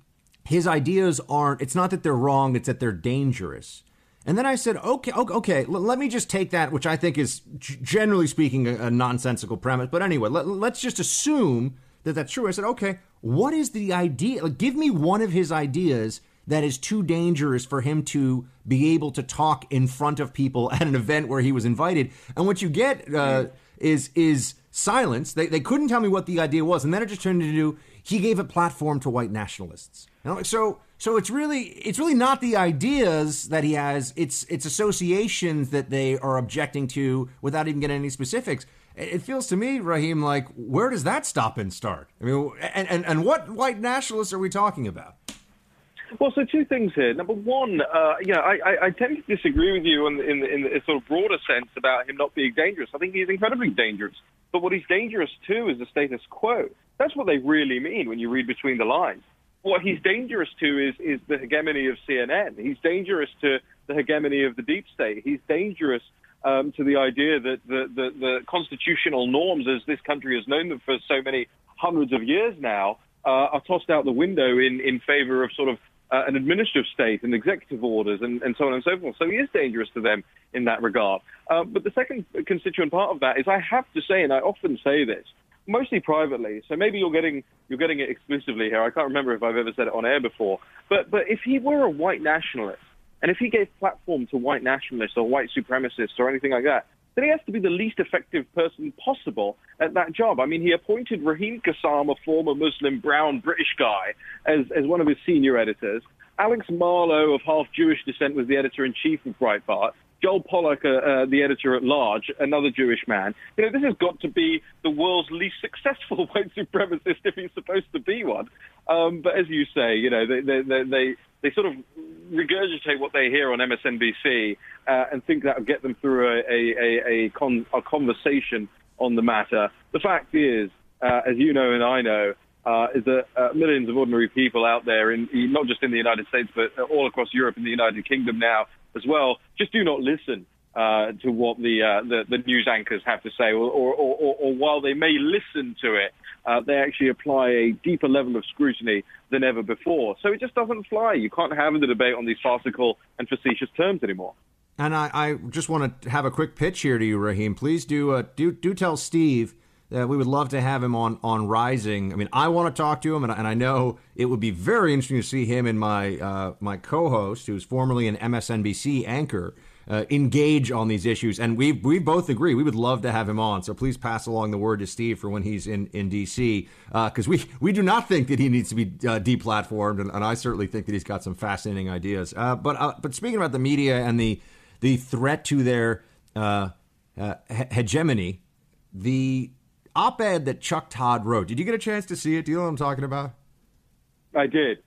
his ideas aren't. It's not that they're wrong; it's that they're dangerous. And then I said, okay, okay, okay l- let me just take that, which I think is g- generally speaking a, a nonsensical premise. But anyway, let, let's just assume that that's true. I said, okay, what is the idea? Like, give me one of his ideas that is too dangerous for him to be able to talk in front of people at an event where he was invited. And what you get uh, is is silence. They, they couldn't tell me what the idea was, and then it just turned into he gave a platform to white nationalists. And so so it's really it's really not the ideas that he has. It's it's associations that they are objecting to without even getting any specifics. It it feels to me, Raheem, like where does that stop and start? I mean, and and, and what white nationalists are we talking about? Well, so two things here. Number one, uh, you know, I, I, I tend to disagree with you in, in, in a sort of broader sense about him not being dangerous. I think he's incredibly dangerous. But what he's dangerous to is the status quo. That's what they really mean when you read between the lines. What he's dangerous to is, is the hegemony of CNN. He's dangerous to the hegemony of the deep state. He's dangerous um, to the idea that the, the, the constitutional norms, as this country has known them for so many hundreds of years now, uh, are tossed out the window in, in favor of sort of uh, an administrative state and executive orders and, and so on and so forth. So he is dangerous to them in that regard. Uh, but the second constituent part of that is I have to say, and I often say this, mostly privately. So maybe you're getting you're getting it exclusively here. I can't remember if I've ever said it on air before. But but if he were a white nationalist, and if he gave platform to white nationalists or white supremacists or anything like that, then he has to be the least effective person possible at that job. I mean, he appointed Raheem Kassam, a former Muslim brown British guy, as, as one of his senior editors. Alex Marlow of half Jewish descent was the editor in chief of Breitbart. Joel Pollak, uh, uh, the editor at large, another Jewish man. You know, this has got to be the world's least successful white supremacist if he's supposed to be one. Um, but as you say, you know, they they they, they, they sort of regurgitate what they hear on MSNBC uh, and think that'll get them through a a, a, a, con- a conversation on the matter. The fact is, uh, as you know and I know, uh, is that uh, millions of ordinary people out there, in not just in the United States, but all across Europe and the United Kingdom now as well, just do not listen uh, to what the, uh, the, the news anchors have to say, or, or, or, or while they may listen to it, uh, they actually apply a deeper level of scrutiny than ever before. So it just doesn't fly. You can't have the debate on these farcical and facetious terms anymore. And I, I just want to have a quick pitch here to you, Raheem. Please do uh, do do tell Steve that we would love to have him on on Rising. I mean, I want to talk to him, and, and I know it would be very interesting to see him and my uh, my co-host, who's formerly an MSNBC anchor, uh, engage on these issues. And we we both agree we would love to have him on. So please pass along the word to Steve for when he's in in DC, because uh, we we do not think that he needs to be uh, deplatformed, and, and I certainly think that he's got some fascinating ideas. Uh, but uh, but speaking about the media and the the threat to their uh, hegemony, the op-ed that Chuck Todd wrote. Did you get a chance to see it? Do you know what I'm talking about? I did.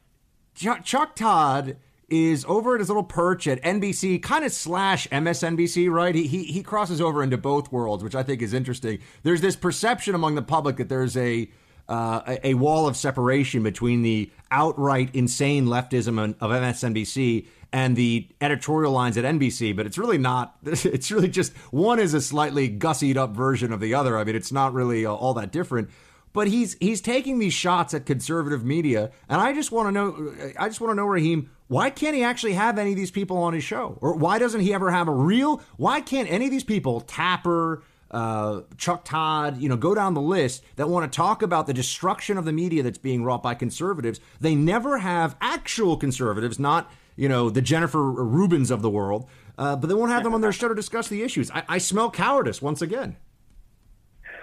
Chuck, Chuck Todd is over at his little perch at NBC, kind of slash MSNBC, right? He, he he crosses over into both worlds, which I think is interesting. There's this perception among the public that there's a uh, a, a wall of separation between the outright insane leftism of MSNBC and the editorial lines at NBC, but it's really not. It's really just one is a slightly gussied up version of the other. I mean, it's not really uh, all that different. But he's he's taking these shots at conservative media, and I just want to know. I just want to know, Raheem, why can't he actually have any of these people on his show, or why doesn't he ever have a real? Why can't any of these people, Tapper? Uh, Chuck Todd, you know, go down the list that want to talk about the destruction of the media that's being wrought by conservatives. They never have actual conservatives, not you know, the Jennifer Rubins of the world, uh, but they won't have them on their show to discuss the issues. I, I smell cowardice once again.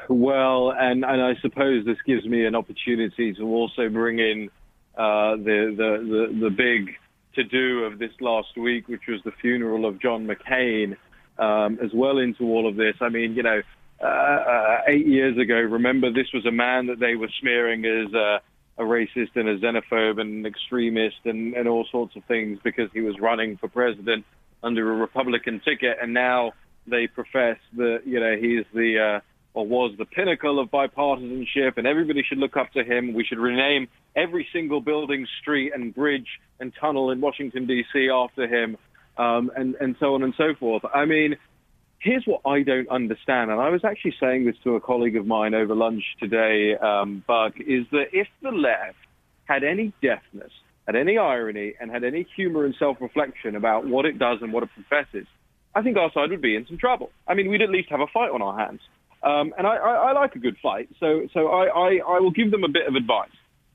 Well, and, and I suppose this gives me an opportunity to also bring in uh, the, the, the, the big to do of this last week, which was the funeral of John McCain, um, as well into all of this. I mean, you know, uh, uh, eight years ago, remember this was a man that they were smearing as uh, a racist and a xenophobe and an extremist and, and all sorts of things because he was running for president under a Republican ticket, and now they profess that you know he's the uh, or was the pinnacle of bipartisanship, and everybody should look up to him. We should rename every single building, street, and bridge and tunnel in Washington D.C. after him, um, and and so on and so forth. I mean, here's what I don't understand, and I was actually saying this to a colleague of mine over lunch today, um, Buck, is that if the left had any deafness, had any irony, and had any humor and self-reflection about what it does and what it professes, I think our side would be in some trouble. I mean, we'd at least have a fight on our hands. Um, and I, I, I like a good fight, so so I, I, I will give them a bit of advice.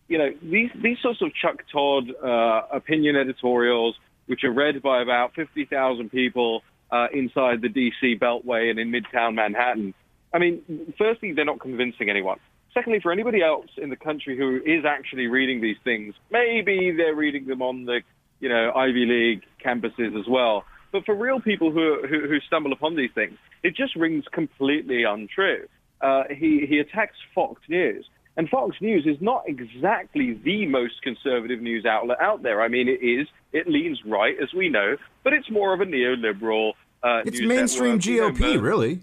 You know, these these sorts of Chuck Todd uh, opinion editorials, which are read by about fifty thousand people uh, inside the DC Beltway and in Midtown Manhattan. I mean, firstly, they're not convincing anyone. Secondly, for anybody else in the country who is actually reading these things, maybe they're reading them on the, you know, Ivy League campuses as well. But for real people who, who, who stumble upon these things, it just rings completely untrue. Uh, he, he attacks Fox News. And Fox News is not exactly the most conservative news outlet out there. I mean, it is. It leans right, as we know, but it's more of a neoliberal. Uh, it's mainstream network, GOP, you know, really.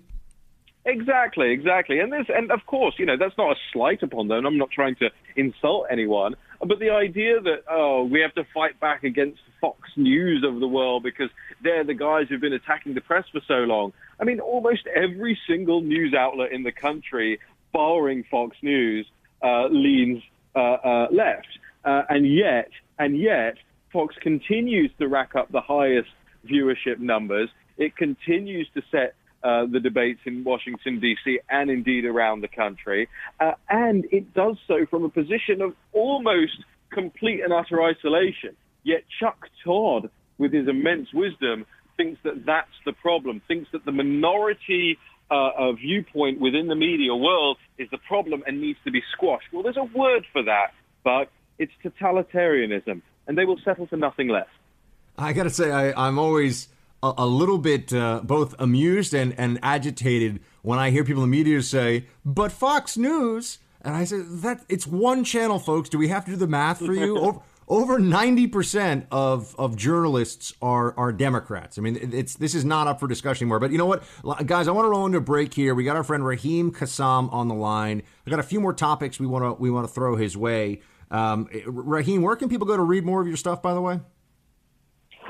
Exactly, exactly. And this, and of course, you know, that's not a slight upon them. I'm not trying to insult anyone, but the idea that oh, we have to fight back against Fox News of the world because they're the guys who've been attacking the press for so long. I mean, almost every single news outlet in the country, barring Fox News, leans uh, uh, left, uh, and yet, and yet, Fox continues to rack up the highest viewership numbers. It continues to set uh, the debates in Washington, D.C., and indeed around the country. Uh, and it does so from a position of almost complete and utter isolation. Yet Chuck Todd, with his immense wisdom, thinks that that's the problem, thinks that the minority uh, a viewpoint within the media world is the problem and needs to be squashed. Well, there's a word for that, but it's totalitarianism. and they will settle for nothing less. I got to say, I, I'm always a, a little bit uh, both amused and, and agitated when I hear people in the media say, but Fox News. And I say, that it's one channel, folks. Do we have to do the math for you? over, over 90% of, of journalists are, are Democrats. I mean, it's this is not up for discussion anymore. But you know what, guys, I want to roll into a break here. We got our friend Raheem Kassam on the line. I got a few more topics we want to we want to throw his way. Um, Raheem, where can people go to read more of your stuff, by the way?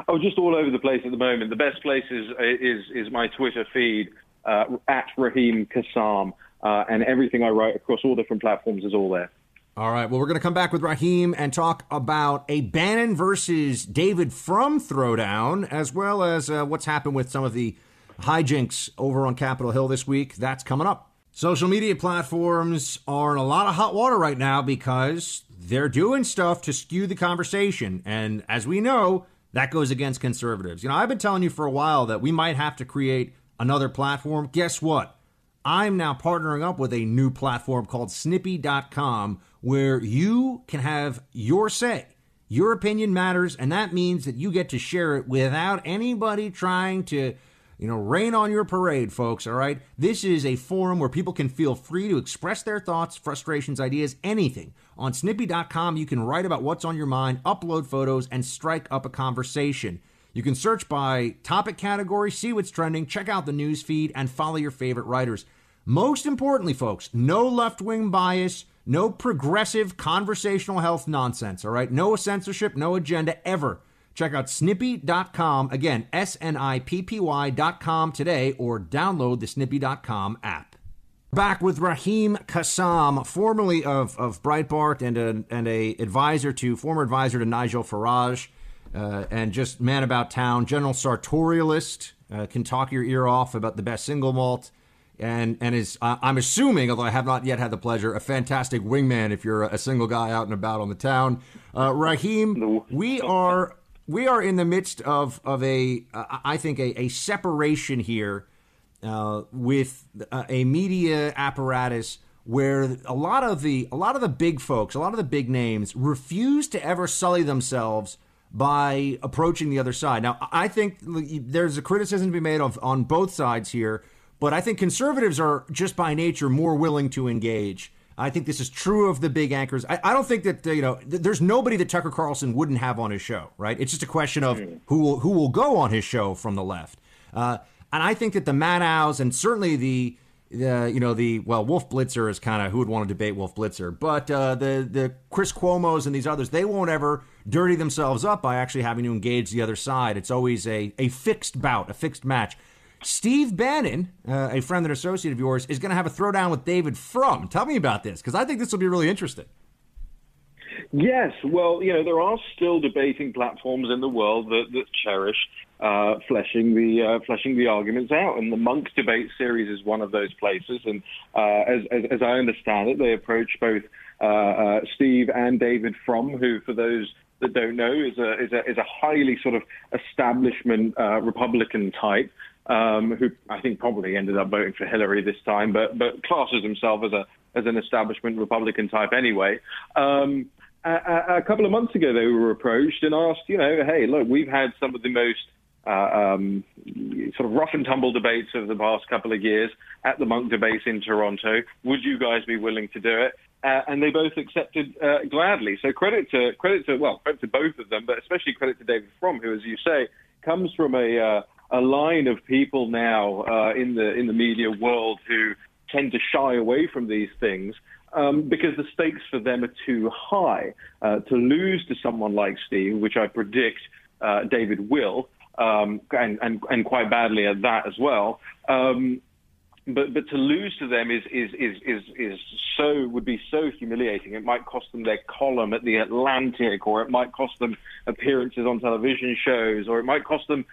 Oh, just all over the place at the moment. The best place is is, is my Twitter feed uh, at Raheem Kassam, uh, and everything I write across all different platforms is all there. All right. Well, we're going to come back with Raheem and talk about a Bannon versus David Frum throwdown, as well as uh, what's happened with some of the hijinks over on Capitol Hill this week. That's coming up. Social media platforms are in a lot of hot water right now because they're doing stuff to skew the conversation. And as we know, that goes against conservatives. You know, I've been telling you for a while that we might have to create another platform. Guess what? I'm now partnering up with a new platform called snippy.com where you can have your say. Your opinion matters, and that means that you get to share it without anybody trying to, you know, rain on your parade, folks, all right? This is a forum where people can feel free to express their thoughts, frustrations, ideas, anything. On snippy.com, you can write about what's on your mind, upload photos, and strike up a conversation. You can search by topic category, see what's trending, check out the news feed, and follow your favorite writers. Most importantly, folks, no left wing bias, no progressive conversational health nonsense, all right? No censorship, no agenda ever. Check out snippy.com, again, S N I P P Y.com today, or download the snippy.com app. Back with Raheem Kassam, formerly of, of Breitbart and a, and a advisor to, former advisor to Nigel Farage, uh, and just man about town, general sartorialist, uh, can talk your ear off about the best single malt and and is uh, I'm assuming, although I have not yet had the pleasure, a fantastic wingman if you're a, single guy out and about on the town. Uh, Raheem, we are we are in the midst of of a uh, I think a, a separation here uh, with a, a media apparatus where a lot of the a lot of the big folks, a lot of the big names refuse to ever sully themselves by approaching the other side. Now, I think there's a criticism to be made of on both sides here but I think conservatives are just by nature more willing to engage. I think this is true of the big anchors. I, I don't think that you know. Th- there's nobody that Tucker Carlson wouldn't have on his show, right? It's just a question of who will who will go on his show from the left. Uh, and I think that the Maddow's and certainly the the you know the well Wolf Blitzer is kind of who would want to debate Wolf Blitzer, but uh, the the Chris Cuomo's and these others they won't ever dirty themselves up by actually having to engage the other side. It's always a a fixed bout, a fixed match. Steve Bannon, uh, a friend and associate of yours, is going to have a throwdown with David Frum. Tell me about this, because I think this will be really interesting. Yes, well, you know, there are still debating platforms in the world that, that cherish uh, fleshing the uh, fleshing the arguments out, and the Munk debate series is one of those places. And uh, as, as, as I understand it, they approach both uh, uh, Steve and David Frum, who, for those that don't know, is a is a, is a highly sort of establishment Republican type um, who I think probably ended up voting for Hillary this time, but but classes himself as a as an establishment Republican type anyway. Um, a, a, couple of months ago, they were approached and asked, you know, hey, look, we've had some of the most uh, um, sort of rough and tumble debates of the past couple of years at the Munk debates in Toronto. Would you guys be willing to do it? Uh, and they both accepted uh, gladly. So credit to credit to well, credit to both of them, but especially credit to David Frum, who, as you say, comes from a uh, a line of people now uh, in the in the media world who tend to shy away from these things um, because the stakes for them are too high. Uh, to lose to someone like Steve, which I predict uh, David will, um, and, and, and quite badly at that as well. Um, but but to lose to them is is is is is so would be so humiliating. It might cost them their column at the Atlantic, or it might cost them appearances on television shows, or it might cost them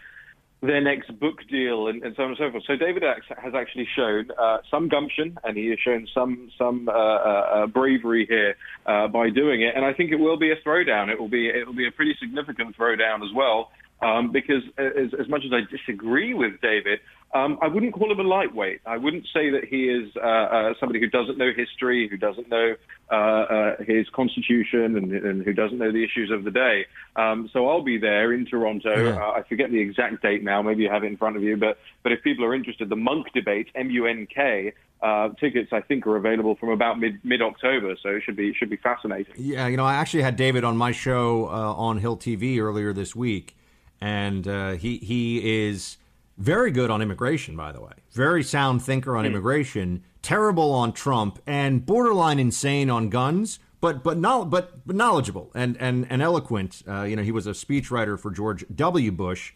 their next book deal and, and so on and so forth. So David has actually shown uh, some gumption and he has shown some some uh, uh, uh, bravery here uh, by doing it. And I think it will be a throwdown. It will be it will be a pretty significant throwdown as well. Um, because as, as much as I disagree with David, um, I wouldn't call him a lightweight. I wouldn't say that he is uh, uh, somebody who doesn't know history, who doesn't know uh, uh, his constitution, and, and, who doesn't know the issues of the day. Um, so I'll be there in Toronto. Yeah. Uh, I forget the exact date now. Maybe you have it in front of you. But but if people are interested, the Munk debate, M-U-N-K, uh, tickets I think are available from about mid mid October. So it should be should be fascinating. Yeah, you know, I actually had David on my show uh, on Hill TV earlier this week, and uh, he he is very good on immigration, by the way. Very sound thinker on immigration. Terrible on Trump, and borderline insane on guns. But but no, but, but knowledgeable and and and eloquent. Uh, you know, he was a speechwriter for George W. Bush.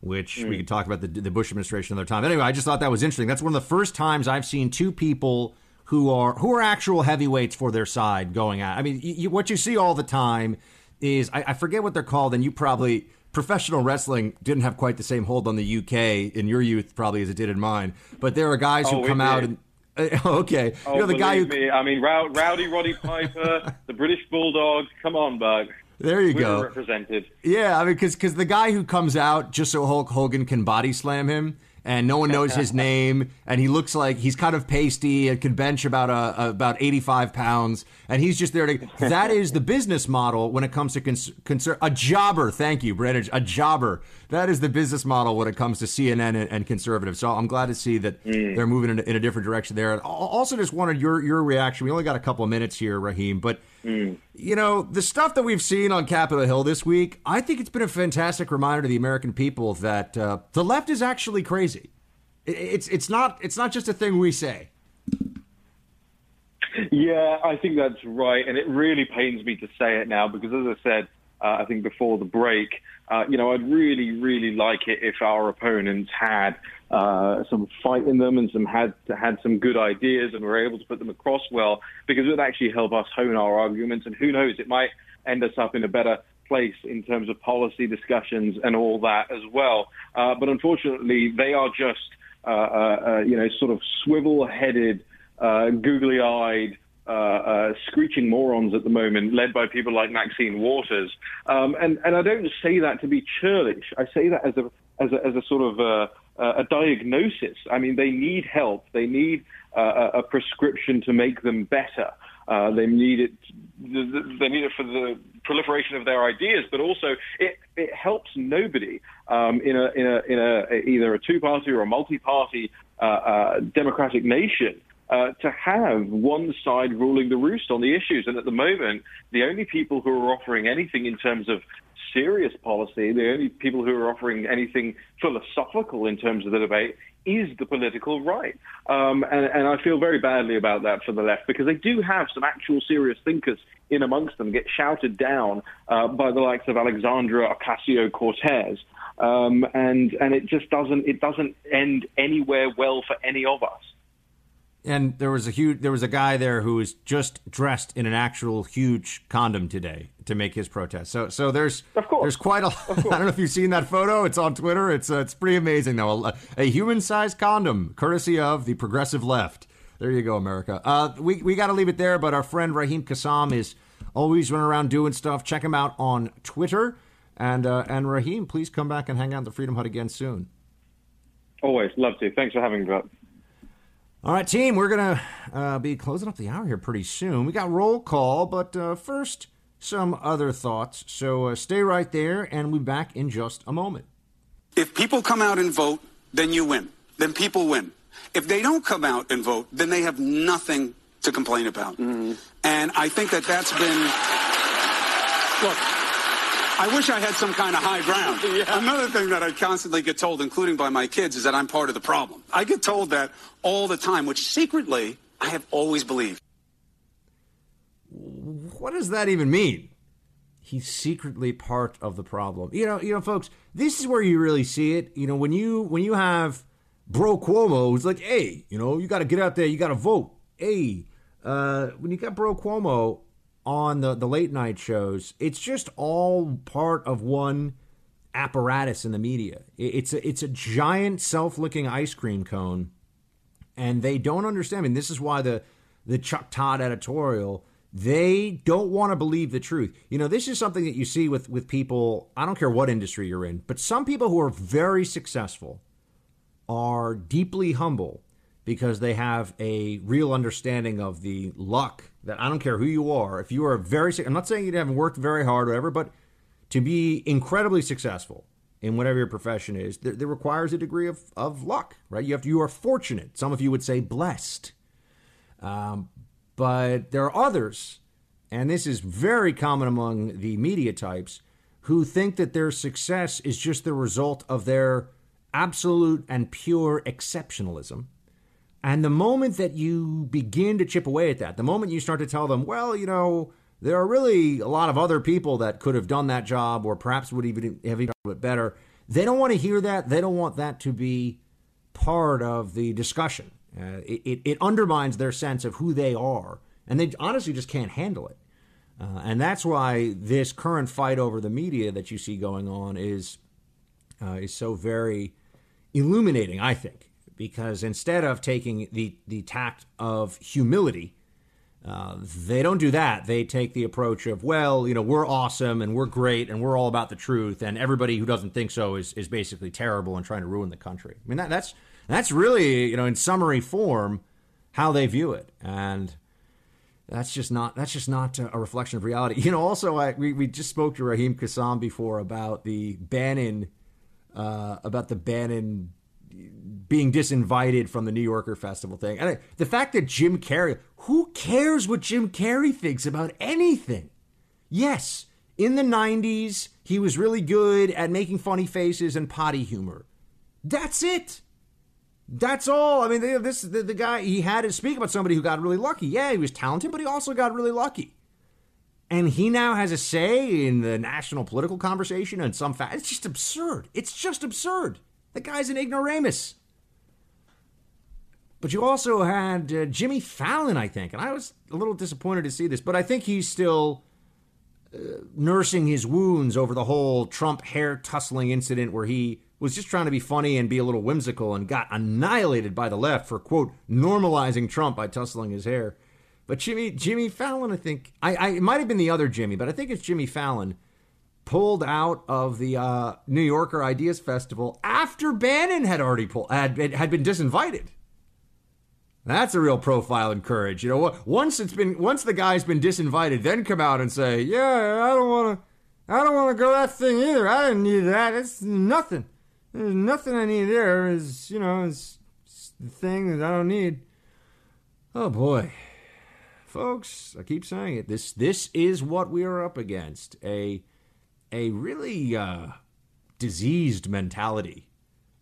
Which we Mm. could talk about the, the Bush administration another time. Anyway, I just thought that was interesting. That's one of the first times I've seen two people who are who are actual heavyweights for their side going at. I mean, you- what you see all the time is I, I forget what they're called, and you probably professional wrestling didn't have quite the same hold on the UK in your youth probably as it did in mine. But there are guys Oh, who come out did. and okay, Oh, you know the guy who me, I mean, Row- Rowdy Roddy Piper, the British Bulldog. Come on, Buck. There you We're go. Represented. Yeah, I mean, because because the guy who comes out just so Hulk Hogan can body slam him, and no one knows his name, and he looks like he's kind of pasty and can bench about a, about eighty five pounds, and he's just there to. That is the business model when it comes to cons- concern. A jobber, thank you, Brandon. A jobber. That is the business model when it comes to CNN and, and conservatives. So I'm glad to see that they're moving in a, in a different direction there. And Also, just wanted your your reaction. We only got a couple of minutes here, Raheem, but you know, the stuff that we've seen on Capitol Hill this week, I think it's been a fantastic reminder to the American people that uh, the left is actually crazy. It- It's it's not it's not just a thing we say. Yeah, I think that's right, and it really pains me to say it now because, as I said, uh, I think before the break, uh, you know, I'd really, really like it if our opponents had uh, some fight in them and some had had some good ideas and were able to put them across well, because it would actually help us hone our arguments, and who knows, it might end us up in a better place in terms of policy discussions and all that as well. Uh, but unfortunately, they are just, uh, uh, you know, sort of swivel-headed, googly-eyed, uh, uh, screeching morons at the moment, led by people like Maxine Waters. Um, and, and I don't say that to be churlish. I say that as a, as a, as a sort of uh, a diagnosis. I mean, they need help. They need uh, a a prescription to make them better. Uh, they need it. They need it for the proliferation of their ideas, but also it, it helps nobody um, in a in a in a either a two-party or a multi-party uh, uh, democratic nation. Uh, to have one side ruling the roost on the issues. And at the moment, the only people who are offering anything in terms of serious policy, the only people who are offering anything philosophical in terms of the debate is the political right. Um, and, and I feel very badly about that for the left because they do have some actual serious thinkers in amongst them get shouted down uh, by the likes of Alexandra Ocasio Cortez. Um, and and it just doesn't it doesn't end anywhere well for any of us. And there was a huge there was a guy there who was just dressed in an actual huge condom today to make his protest. So so there's there's quite a I don't know if you've seen that photo. It's on Twitter. It's uh, it's pretty amazing though. A, a human sized condom, courtesy of the progressive left. There you go, America. Uh, we we got to leave it there. But our friend Raheem Kassam is always running around doing stuff. Check him out on Twitter. And uh, and Raheem, please come back and hang out at the Freedom Hut again soon. Always love to. Thanks for having me. Brett. All right, team, we're going to uh, be closing up the hour here pretty soon. We got roll call, but uh, first, some other thoughts. So uh, stay right there, and we'll be back in just a moment. If people come out and vote, then you win. Then people win. If they don't come out and vote, then they have nothing to complain about. And I think that that's been. Look, I wish I had some kind of high ground. Another thing that I constantly get told, including by my kids, is that I'm part of the problem. I get told that all the time, which secretly I have always believed. What does that even mean? He's secretly part of the problem. You know, you know, folks. This is where you really see it. You know, when you when you have Bro Cuomo who's like, hey, you know, you got to get out there, you got to vote. Hey, uh, when you got Bro Cuomo on the the late night shows, it's just all part of one apparatus in the media. It's a it's a giant self-licking ice cream cone, and they don't understand. I mean, this is why the the Chuck Todd editorial They don't want to believe the truth. You know, this is something that you see with with people. I don't care what industry you're in, but some people who are very successful are deeply humble because they have a real understanding of the luck that I don't care who you are. If you are very, I'm not saying you haven't worked very hard or whatever, but to be incredibly successful in whatever your profession is, there, requires a degree of, of luck, right? You have to, you are fortunate. Some of you would say blessed. Um, but there are others, and this is very common among the media types, who think that their success is just the result of their absolute and pure exceptionalism. And the moment that you begin to chip away at that, the moment you start to tell them, well, you know, there are really a lot of other people that could have done that job or perhaps would even have done it better, they don't want to hear that. They don't want that to be part of the discussion. Uh, it, it, it, undermines their sense of who they are, and they honestly just can't handle it. Uh, and that's why this current fight over the media that you see going on is uh, is so very illuminating, I think, because instead of taking the the tact of humility, uh, they don't do that. They take the approach of, well, you know, we're awesome and we're great and we're all about the truth, and everybody who doesn't think so is is basically terrible and trying to ruin the country. I mean, that, that's that's really, you know, in summary form, how they view it, and that's just not that's just not a reflection of reality. You know, also, I, we we just spoke to Raheem Kassam before about the Bannon, uh, about the Bannon being disinvited from the New Yorker Festival thing, and the fact that Jim Carrey, who cares what Jim Carrey thinks about anything? Yes, in the '90s, he was really good at making funny faces and potty humor. That's it. That's all. I mean, this the, the guy he had to speak about somebody who got really lucky. Yeah, he was talented, but he also got really lucky. And he now has a say in the national political conversation and some fact. It's just absurd. It's just absurd. The guy's an ignoramus. But you also had uh, Jimmy Fallon, I think, and I was a little disappointed to see this, but I think he's still uh, nursing his wounds over the whole Trump hair tussling incident where he was just trying to be funny and be a little whimsical and got annihilated by the left for quote normalizing Trump by tussling his hair. But Jimmy Jimmy Fallon, I think I, I it might have been the other Jimmy, but I think it's Jimmy Fallon pulled out of the uh, New Yorker Ideas Festival after Bannon had already pulled had had been disinvited. That's a real profile and courage. You know, once it's been once the guy's been disinvited, then come out and say, "Yeah, I don't want to, I don't want to go that thing either. I didn't need that. It's nothing." There's nothing I need there. Is you know, is the thing that I don't need. Oh boy, folks! I keep saying it. This this is what we are up against. A a really uh, diseased mentality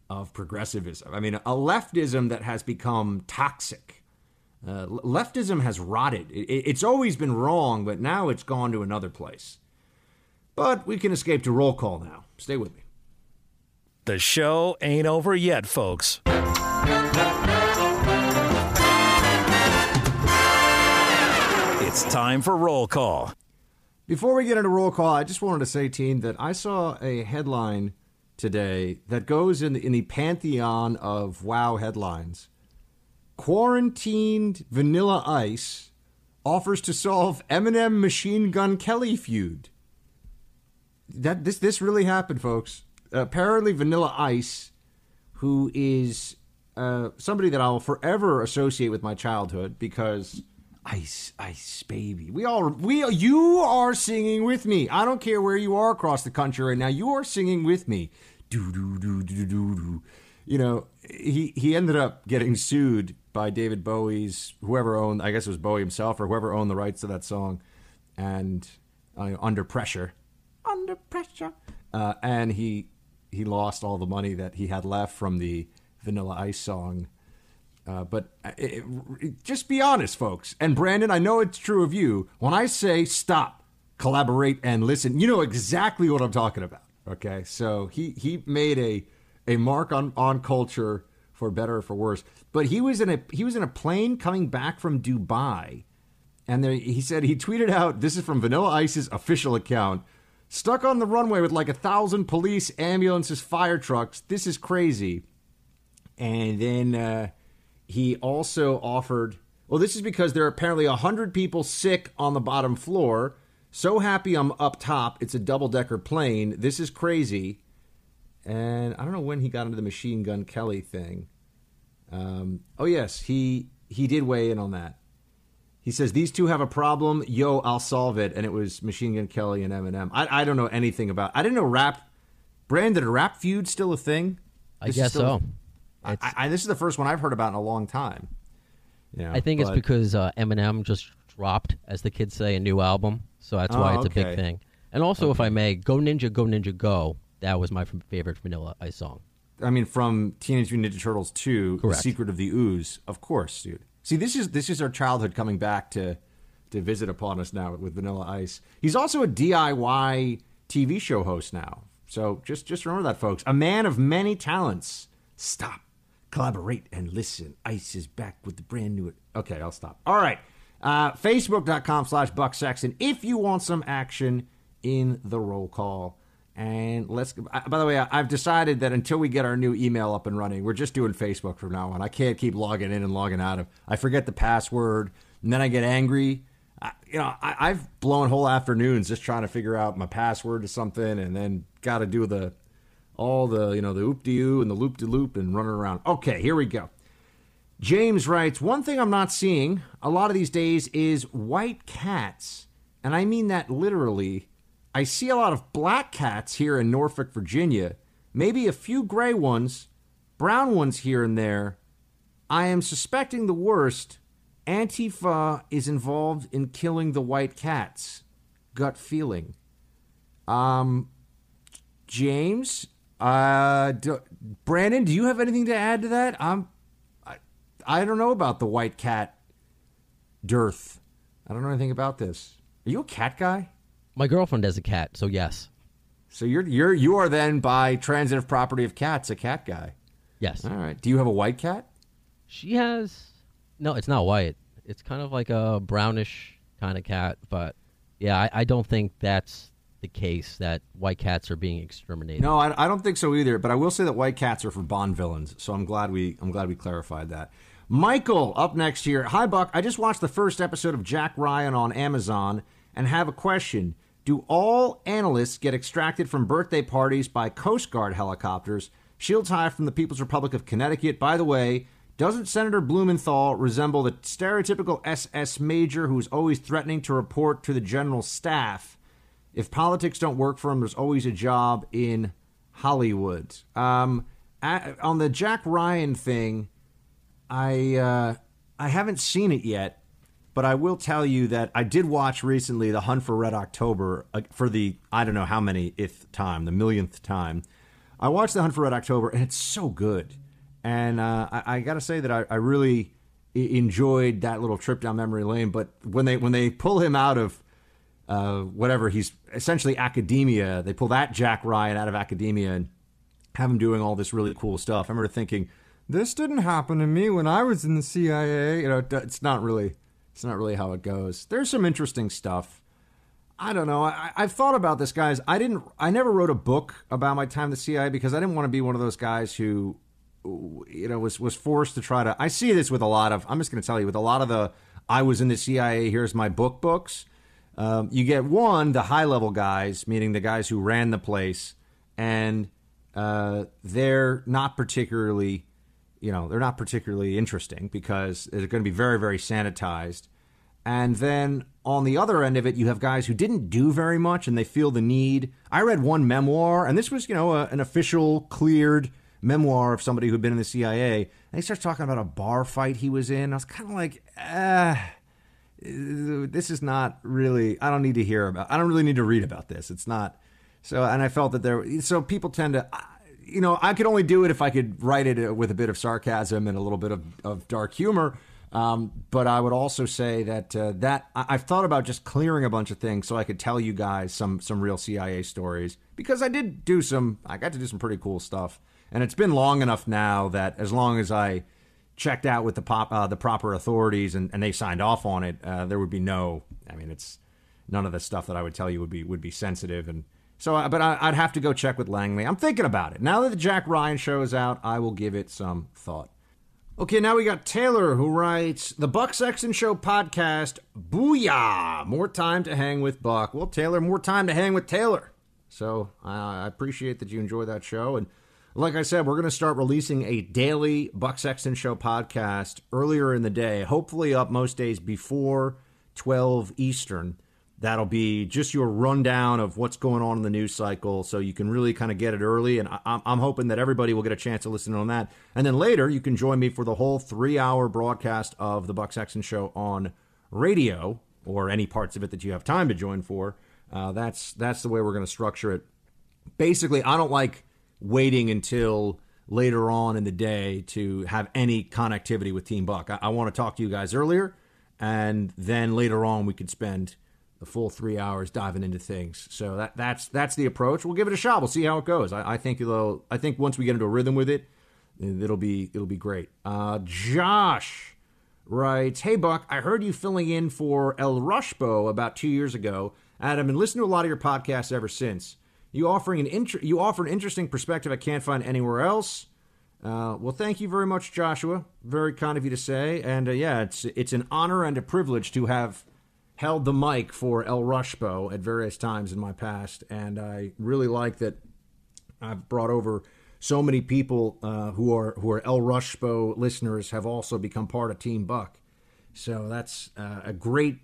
of progressivism. I mean, a leftism that has become toxic. Uh, leftism has rotted. It, it's always been wrong, but now it's gone to another place. But we can escape to roll call now. Stay with me. The show ain't over yet, folks. It's time for roll call. Before we get into roll call, I just wanted to say, team, that I saw a headline today that goes in the, in the pantheon of wow headlines. Quarantined Vanilla Ice offers to solve Eminem Machine Gun Kelly feud. That this this really happened, folks apparently Vanilla Ice, who is uh, somebody that I'll forever associate with my childhood because Ice, Ice, baby. We all, we, you are singing with me. I don't care where you are across the country right now. You are singing with me. Do do do do do do. You know, he he ended up getting sued by David Bowie's whoever owned, I guess it was Bowie himself or whoever owned the rights to that song, and uh, under pressure, under pressure, uh, and he he lost all the money that he had left from the Vanilla Ice song. Uh, but uh, it, it, just be honest, folks. And Brandon, I know it's true of you. When I say stop, collaborate, and listen, you know exactly what I'm talking about. Okay, so he he made a a mark on on culture for better or for worse. But he was in a he was in a plane coming back from Dubai, and there, he said he tweeted out. This is from Vanilla Ice's official account stuck on the runway with like a thousand police, ambulances, fire trucks. This is crazy. And then uh, he also offered Well, this is because there are apparently 100 people sick on the bottom floor. So happy I'm up top. It's a double decker plane. This is crazy. And I don't know when he got into the Machine Gun Kelly thing. Um, oh, yes, he, he did weigh in on that. He says, These two have a problem. Yo, I'll solve it. And it was Machine Gun Kelly and Eminem. I, I don't know anything about I didn't know rap. Brandon, a rap feud still a thing? I This is guess so. I, I, this is the first one I've heard about in a long time. Yeah, I think it's because uh, Eminem just dropped, as the kids say, a new album, so that's why Oh, it's a big thing. And also, if I may, "Go Ninja, Go Ninja, Go." That was my favorite Vanilla Ice song. I mean, from Teenage Mutant Ninja Turtles 2, Correct. The Secret of the Ooze, of course, dude. See, this is this is our childhood coming back to to visit upon us now with Vanilla Ice. He's also a DIY TV show host now. So just just remember that, folks. A man of many talents. Stop, collaborate, and listen. Ice is back with the brand new. Okay, I'll stop. All right. Uh, Facebook.com slash Buck Sexton if you want some action in the roll call. And let's. By the way, I've decided that until we get our new email up and running, we're just doing Facebook from now on. I can't keep logging in and logging out of. I forget the password, and then I get angry. I, you know, I, I've blown whole afternoons just trying to figure out my password to something, and then got to do the all the you know the oop de oo and the loop de loop and running around. Okay, here we go. James writes, One thing I'm not seeing a lot of these days is white cats. And I mean that literally. I see a lot of black cats here in Norfolk, Virginia, maybe a few gray ones, brown ones here and there. I am suspecting the worst. Antifa is involved in killing the white cats. Gut feeling. Um, James, uh, do, Brandon, do you have anything to add to that? I'm, I, I don't know about the white cat dearth. I don't know anything about this. Are you a cat guy? My girlfriend has a cat, so yes. So you're you're you are then by transitive property of cats a cat guy. Yes. All right. Do you have a white cat? She has no. It's not white. It's kind of like a brownish kind of cat. But yeah, I, I don't think that's the case that white cats are being exterminated. No, I, I don't think so either. But I will say that white cats are for Bond villains. So I'm glad we I'm glad we clarified that. Michael up next here. Hi Buck. I just watched the first episode of Jack Ryan on Amazon and have a question. Do all analysts get extracted from birthday parties by Coast Guard helicopters? Shields high from the People's Republic of Connecticut. By the way, doesn't Senator Blumenthal resemble the stereotypical SS major who's always threatening to report to the general staff? If politics don't work for him, there's always a job in Hollywood. Um, a- on the Jack Ryan thing, I uh, I haven't seen it yet, but I will tell you that I did watch recently The Hunt for Red October uh, for the I don't know how many if time, the millionth time. I watched The Hunt for Red October, and it's so good. And uh, I, I got to say that I, I really enjoyed that little trip down memory lane. But when they when they pull him out of uh, whatever he's essentially academia, they pull that Jack Ryan out of academia and have him doing all this really cool stuff. I remember thinking, this didn't happen to me when I was in the CIA. You know, it's not really, it's not really how it goes. There's some interesting stuff. I don't know. I, I've thought about this, guys. I didn't. I never wrote a book about my time in the CIA because I didn't want to be one of those guys who, you know, was was forced to try to. I see this with a lot of. I'm just going to tell you with a lot of the. I was in the CIA. Here's my book books. Um, you get one the high level guys, meaning the guys who ran the place, and uh, they're not particularly, you know, they're not particularly interesting because they're going to be very very sanitized. And then on the other end of it, you have guys who didn't do very much and they feel the need. I read one memoir, and this was, you know, a, an official, cleared memoir of somebody who'd been in the CIA. And he starts talking about a bar fight he was in. I was kind of like, ah, this is not really, I don't need to hear about, I don't really need to read about this. It's not. So, and I felt that there, so people tend to, you know, I could only do it if I could write it with a bit of sarcasm and a little bit of, of dark humor. Um, but I would also say that uh, that I- I've thought about just clearing a bunch of things so I could tell you guys some some real CIA stories because I did do some. I got to do some pretty cool stuff, and it's been long enough now that as long as I checked out with the pop uh, the proper authorities and, and they signed off on it, uh, there would be no. I mean, it's none of the stuff that I would tell you would be would be sensitive and. So, uh, but I, I'd have to go check with Langley. I'm thinking about it. Now that the Jack Ryan show is out, I will give it some thought. Okay, now we got Taylor who writes the Buck Sexton Show podcast. Booyah! More time to hang with Buck. Well, Taylor, more time to hang with Taylor. So uh, I appreciate that you enjoy that show. And like I said, we're going to start releasing a daily Buck Sexton Show podcast earlier in the day, hopefully up most days before 12 Eastern. That'll be just your rundown of what's going on in the news cycle, so you can really kind of get it early. And I'm hoping that everybody will get a chance to listen on that. And then later, you can join me for the whole three-hour broadcast of the Buck Sexton Show on radio, or any parts of it that you have time to join for. Uh, that's that's the way we're going to structure it. Basically, I don't like waiting until later on in the day to have any connectivity with Team Buck. I, I want to talk to you guys earlier, and then later on we could spend the full three hours diving into things. So that that's that's the approach. We'll give it a shot. We'll see how it goes. I, I think it'll. I think once we get into a rhythm with it, it'll be it'll be great. Uh, Josh writes, "Hey Buck, I heard you filling in for El Rushbo about two years ago, and I've been listening to a lot of your podcasts ever since. You offering an you offer an interesting perspective I can't find anywhere else." Uh, well, thank you very much, Joshua. Very kind of you to say, and uh, yeah, it's it's an honor and a privilege to have held the mic for El Rushbo at various times in my past, and I really like that I've brought over so many people uh, who are who are El Rushbo listeners have also become part of Team Buck. So that's uh, a great,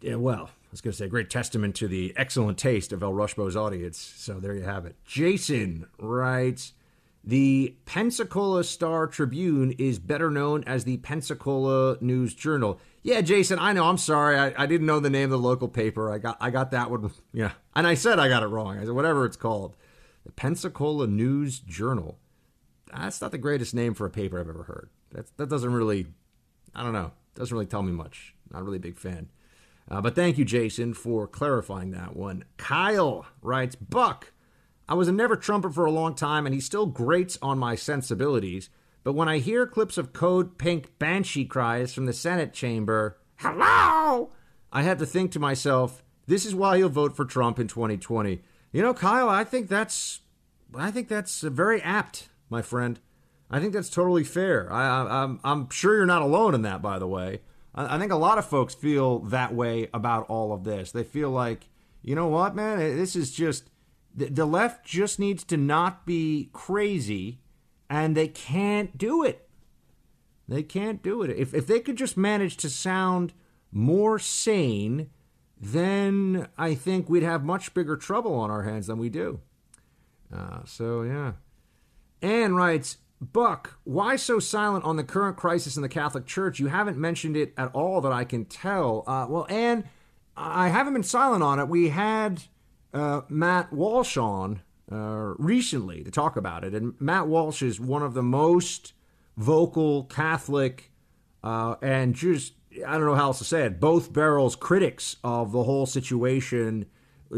yeah, well, was going to say a great testament to the excellent taste of El Rushbo's audience. So there you have it. Jason writes. The Pensacola Star Tribune is better known as the Pensacola News Journal. Yeah, Jason, I know. I'm sorry. I, I didn't know the name of the local paper. I got I got that one. Yeah, and I said I got it wrong. I said whatever it's called, the Pensacola News Journal. That's not the greatest name for a paper I've ever heard. That that doesn't really, I don't know, doesn't really tell me much. Not really big fan. Uh, but thank you, Jason, for clarifying that one. Kyle writes, Buck. I was a never Trumper for a long time, and he still grates on my sensibilities. But when I hear clips of Code Pink banshee cries from the Senate chamber, hello, I have to think to myself, this is why he'll vote for Trump in 2020. You know, Kyle, I think that's, I think that's very apt, my friend. I think that's totally fair. I, I, I'm, I'm sure you're not alone in that, by the way. I, think a lot of folks feel that way about all of this. They feel like, you know what, man, this is just the, the left just needs to not be crazy, and they can't do it. They can't do it. If, if they could just manage to sound more sane, then I think we'd have much bigger trouble on our hands than we do. Uh, so, yeah. Anne writes, Buck, why so silent on the current crisis in the Catholic Church? You haven't mentioned it at all that I can tell. Uh, well, Anne, I haven't been silent on it. We had uh, Matt Walsh on uh, recently to talk about it. And Matt Walsh is one of the most vocal Catholic uh, and just, I don't know how else to say it, both barrels critics of the whole situation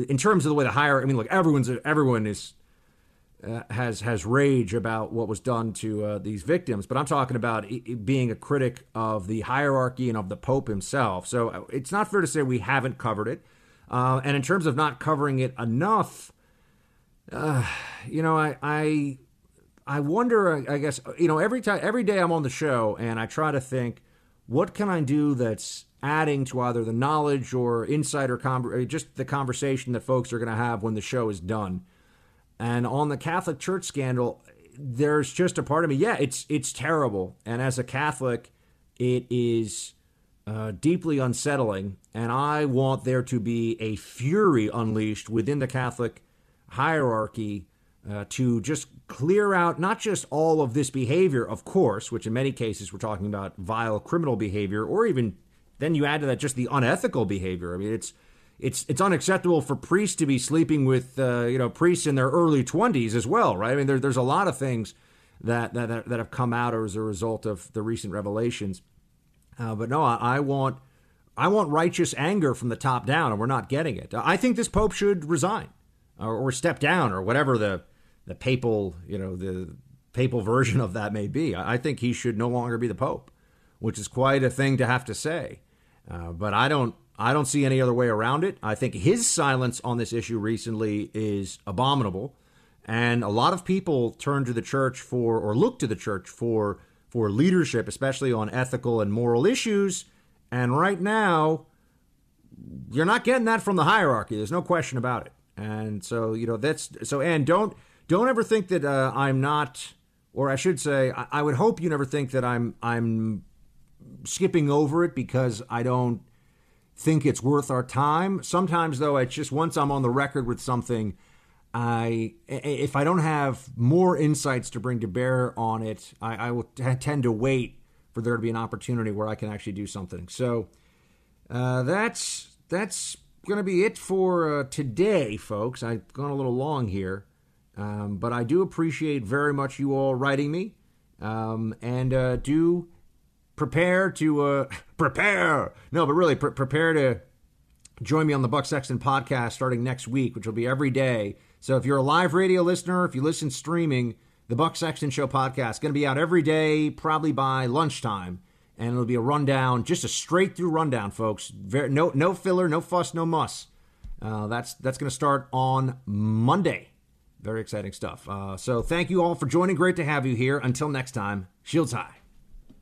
in terms of the way the higher, I mean, look, everyone's, everyone is. Uh, has has rage about what was done to uh, these victims, but I'm talking about it being a critic of the hierarchy and of the Pope himself. So uh, it's not fair to say we haven't covered it. Uh, and in terms of not covering it enough, uh, you know, I, I, I wonder. I guess you know, every time, every day I'm on the show, and I try to think, what can I do that's adding to either the knowledge or insight or just the conversation that folks are going to have when the show is done. And on the Catholic Church scandal, there's just a part of me. Yeah, it's it's terrible, and as a Catholic, it is uh, deeply unsettling, and I want there to be a fury unleashed within the Catholic hierarchy uh, to just clear out not just all of this behavior, of course, which in many cases we're talking about vile criminal behavior, or even then you add to that just the unethical behavior. I mean, it's it's it's unacceptable for priests to be sleeping with uh, you know priests in their early twenties as well, right? I mean, there, there's a lot of things that, that that have come out as a result of the recent revelations. Uh, but no, I, I, want I want righteous anger from the top down, and we're not getting it. I think this pope should resign or, or step down or whatever the the papal you know the papal version of that may be. I, I think he should no longer be the pope, which is quite a thing to have to say. Uh, but I don't I don't see any other way around it. I think his silence on this issue recently is abominable, and a lot of people turn to the church for or look to the church for for leadership, especially on ethical and moral issues. And right now, you're not getting that from the hierarchy. There's no question about it. And so, you know, that's so. And don't don't ever think that uh, I'm not, or I should say, I, I would hope you never think that I'm I'm skipping over it because I don't think it's worth our time. Sometimes, though, it's just once I'm on the record with something, I if I don't have more insights to bring to bear on it, I, I will t- tend to wait for there to be an opportunity where I can actually do something. So uh, that's that's going to be it for uh, today, folks. I've gone a little long here, um, but I do appreciate very much you all writing me, um, and uh, do prepare to uh, prepare. No, but really pre- prepare to join me on the Buck Sexton podcast starting next week, which will be every day. So if you're a live radio listener, if you listen streaming, the Buck Sexton Show podcast is going to be out every day, probably by lunchtime, and it'll be a rundown, just a straight through rundown, folks. Very, no no filler, no fuss, no muss. Uh, that's that's going to start on Monday. Very exciting stuff. Uh, so thank you all for joining. Great to have you here. Until next time, shields high.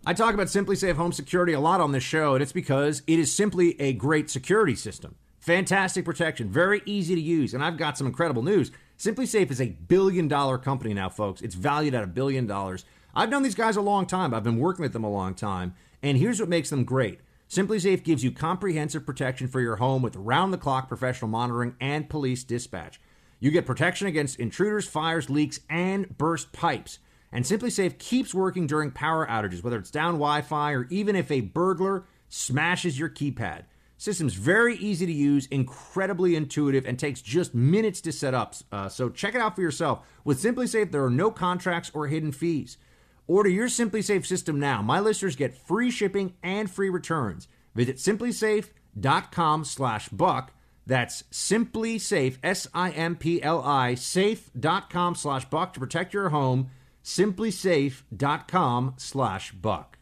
I talk about SimpliSafe Home Security a lot on this show, and it's because it is simply a great security system. Fantastic protection, very easy to use, and I've got some incredible news. SimpliSafe is a billion dollar company now, folks. It's valued at a billion dollars. I've known these guys a long time. I've been working with them a long time, and here's what makes them great. SimpliSafe gives you comprehensive protection for your home with round the clock professional monitoring and police dispatch. You get protection against intruders, fires, leaks, and burst pipes. And SimpliSafe keeps working during power outages, whether it's down Wi Fi or even if a burglar smashes your keypad. System's very easy to use, incredibly intuitive, and takes just minutes to set up. Uh, so check it out for yourself. With SimpliSafe, there are no contracts or hidden fees. Order your SimpliSafe system now. My listeners get free shipping and free returns. Visit simplisafe.com slash buck. That's SimpliSafe, S I M P L I, safe.com slash buck to protect your home. Simplisafe.com slash buck.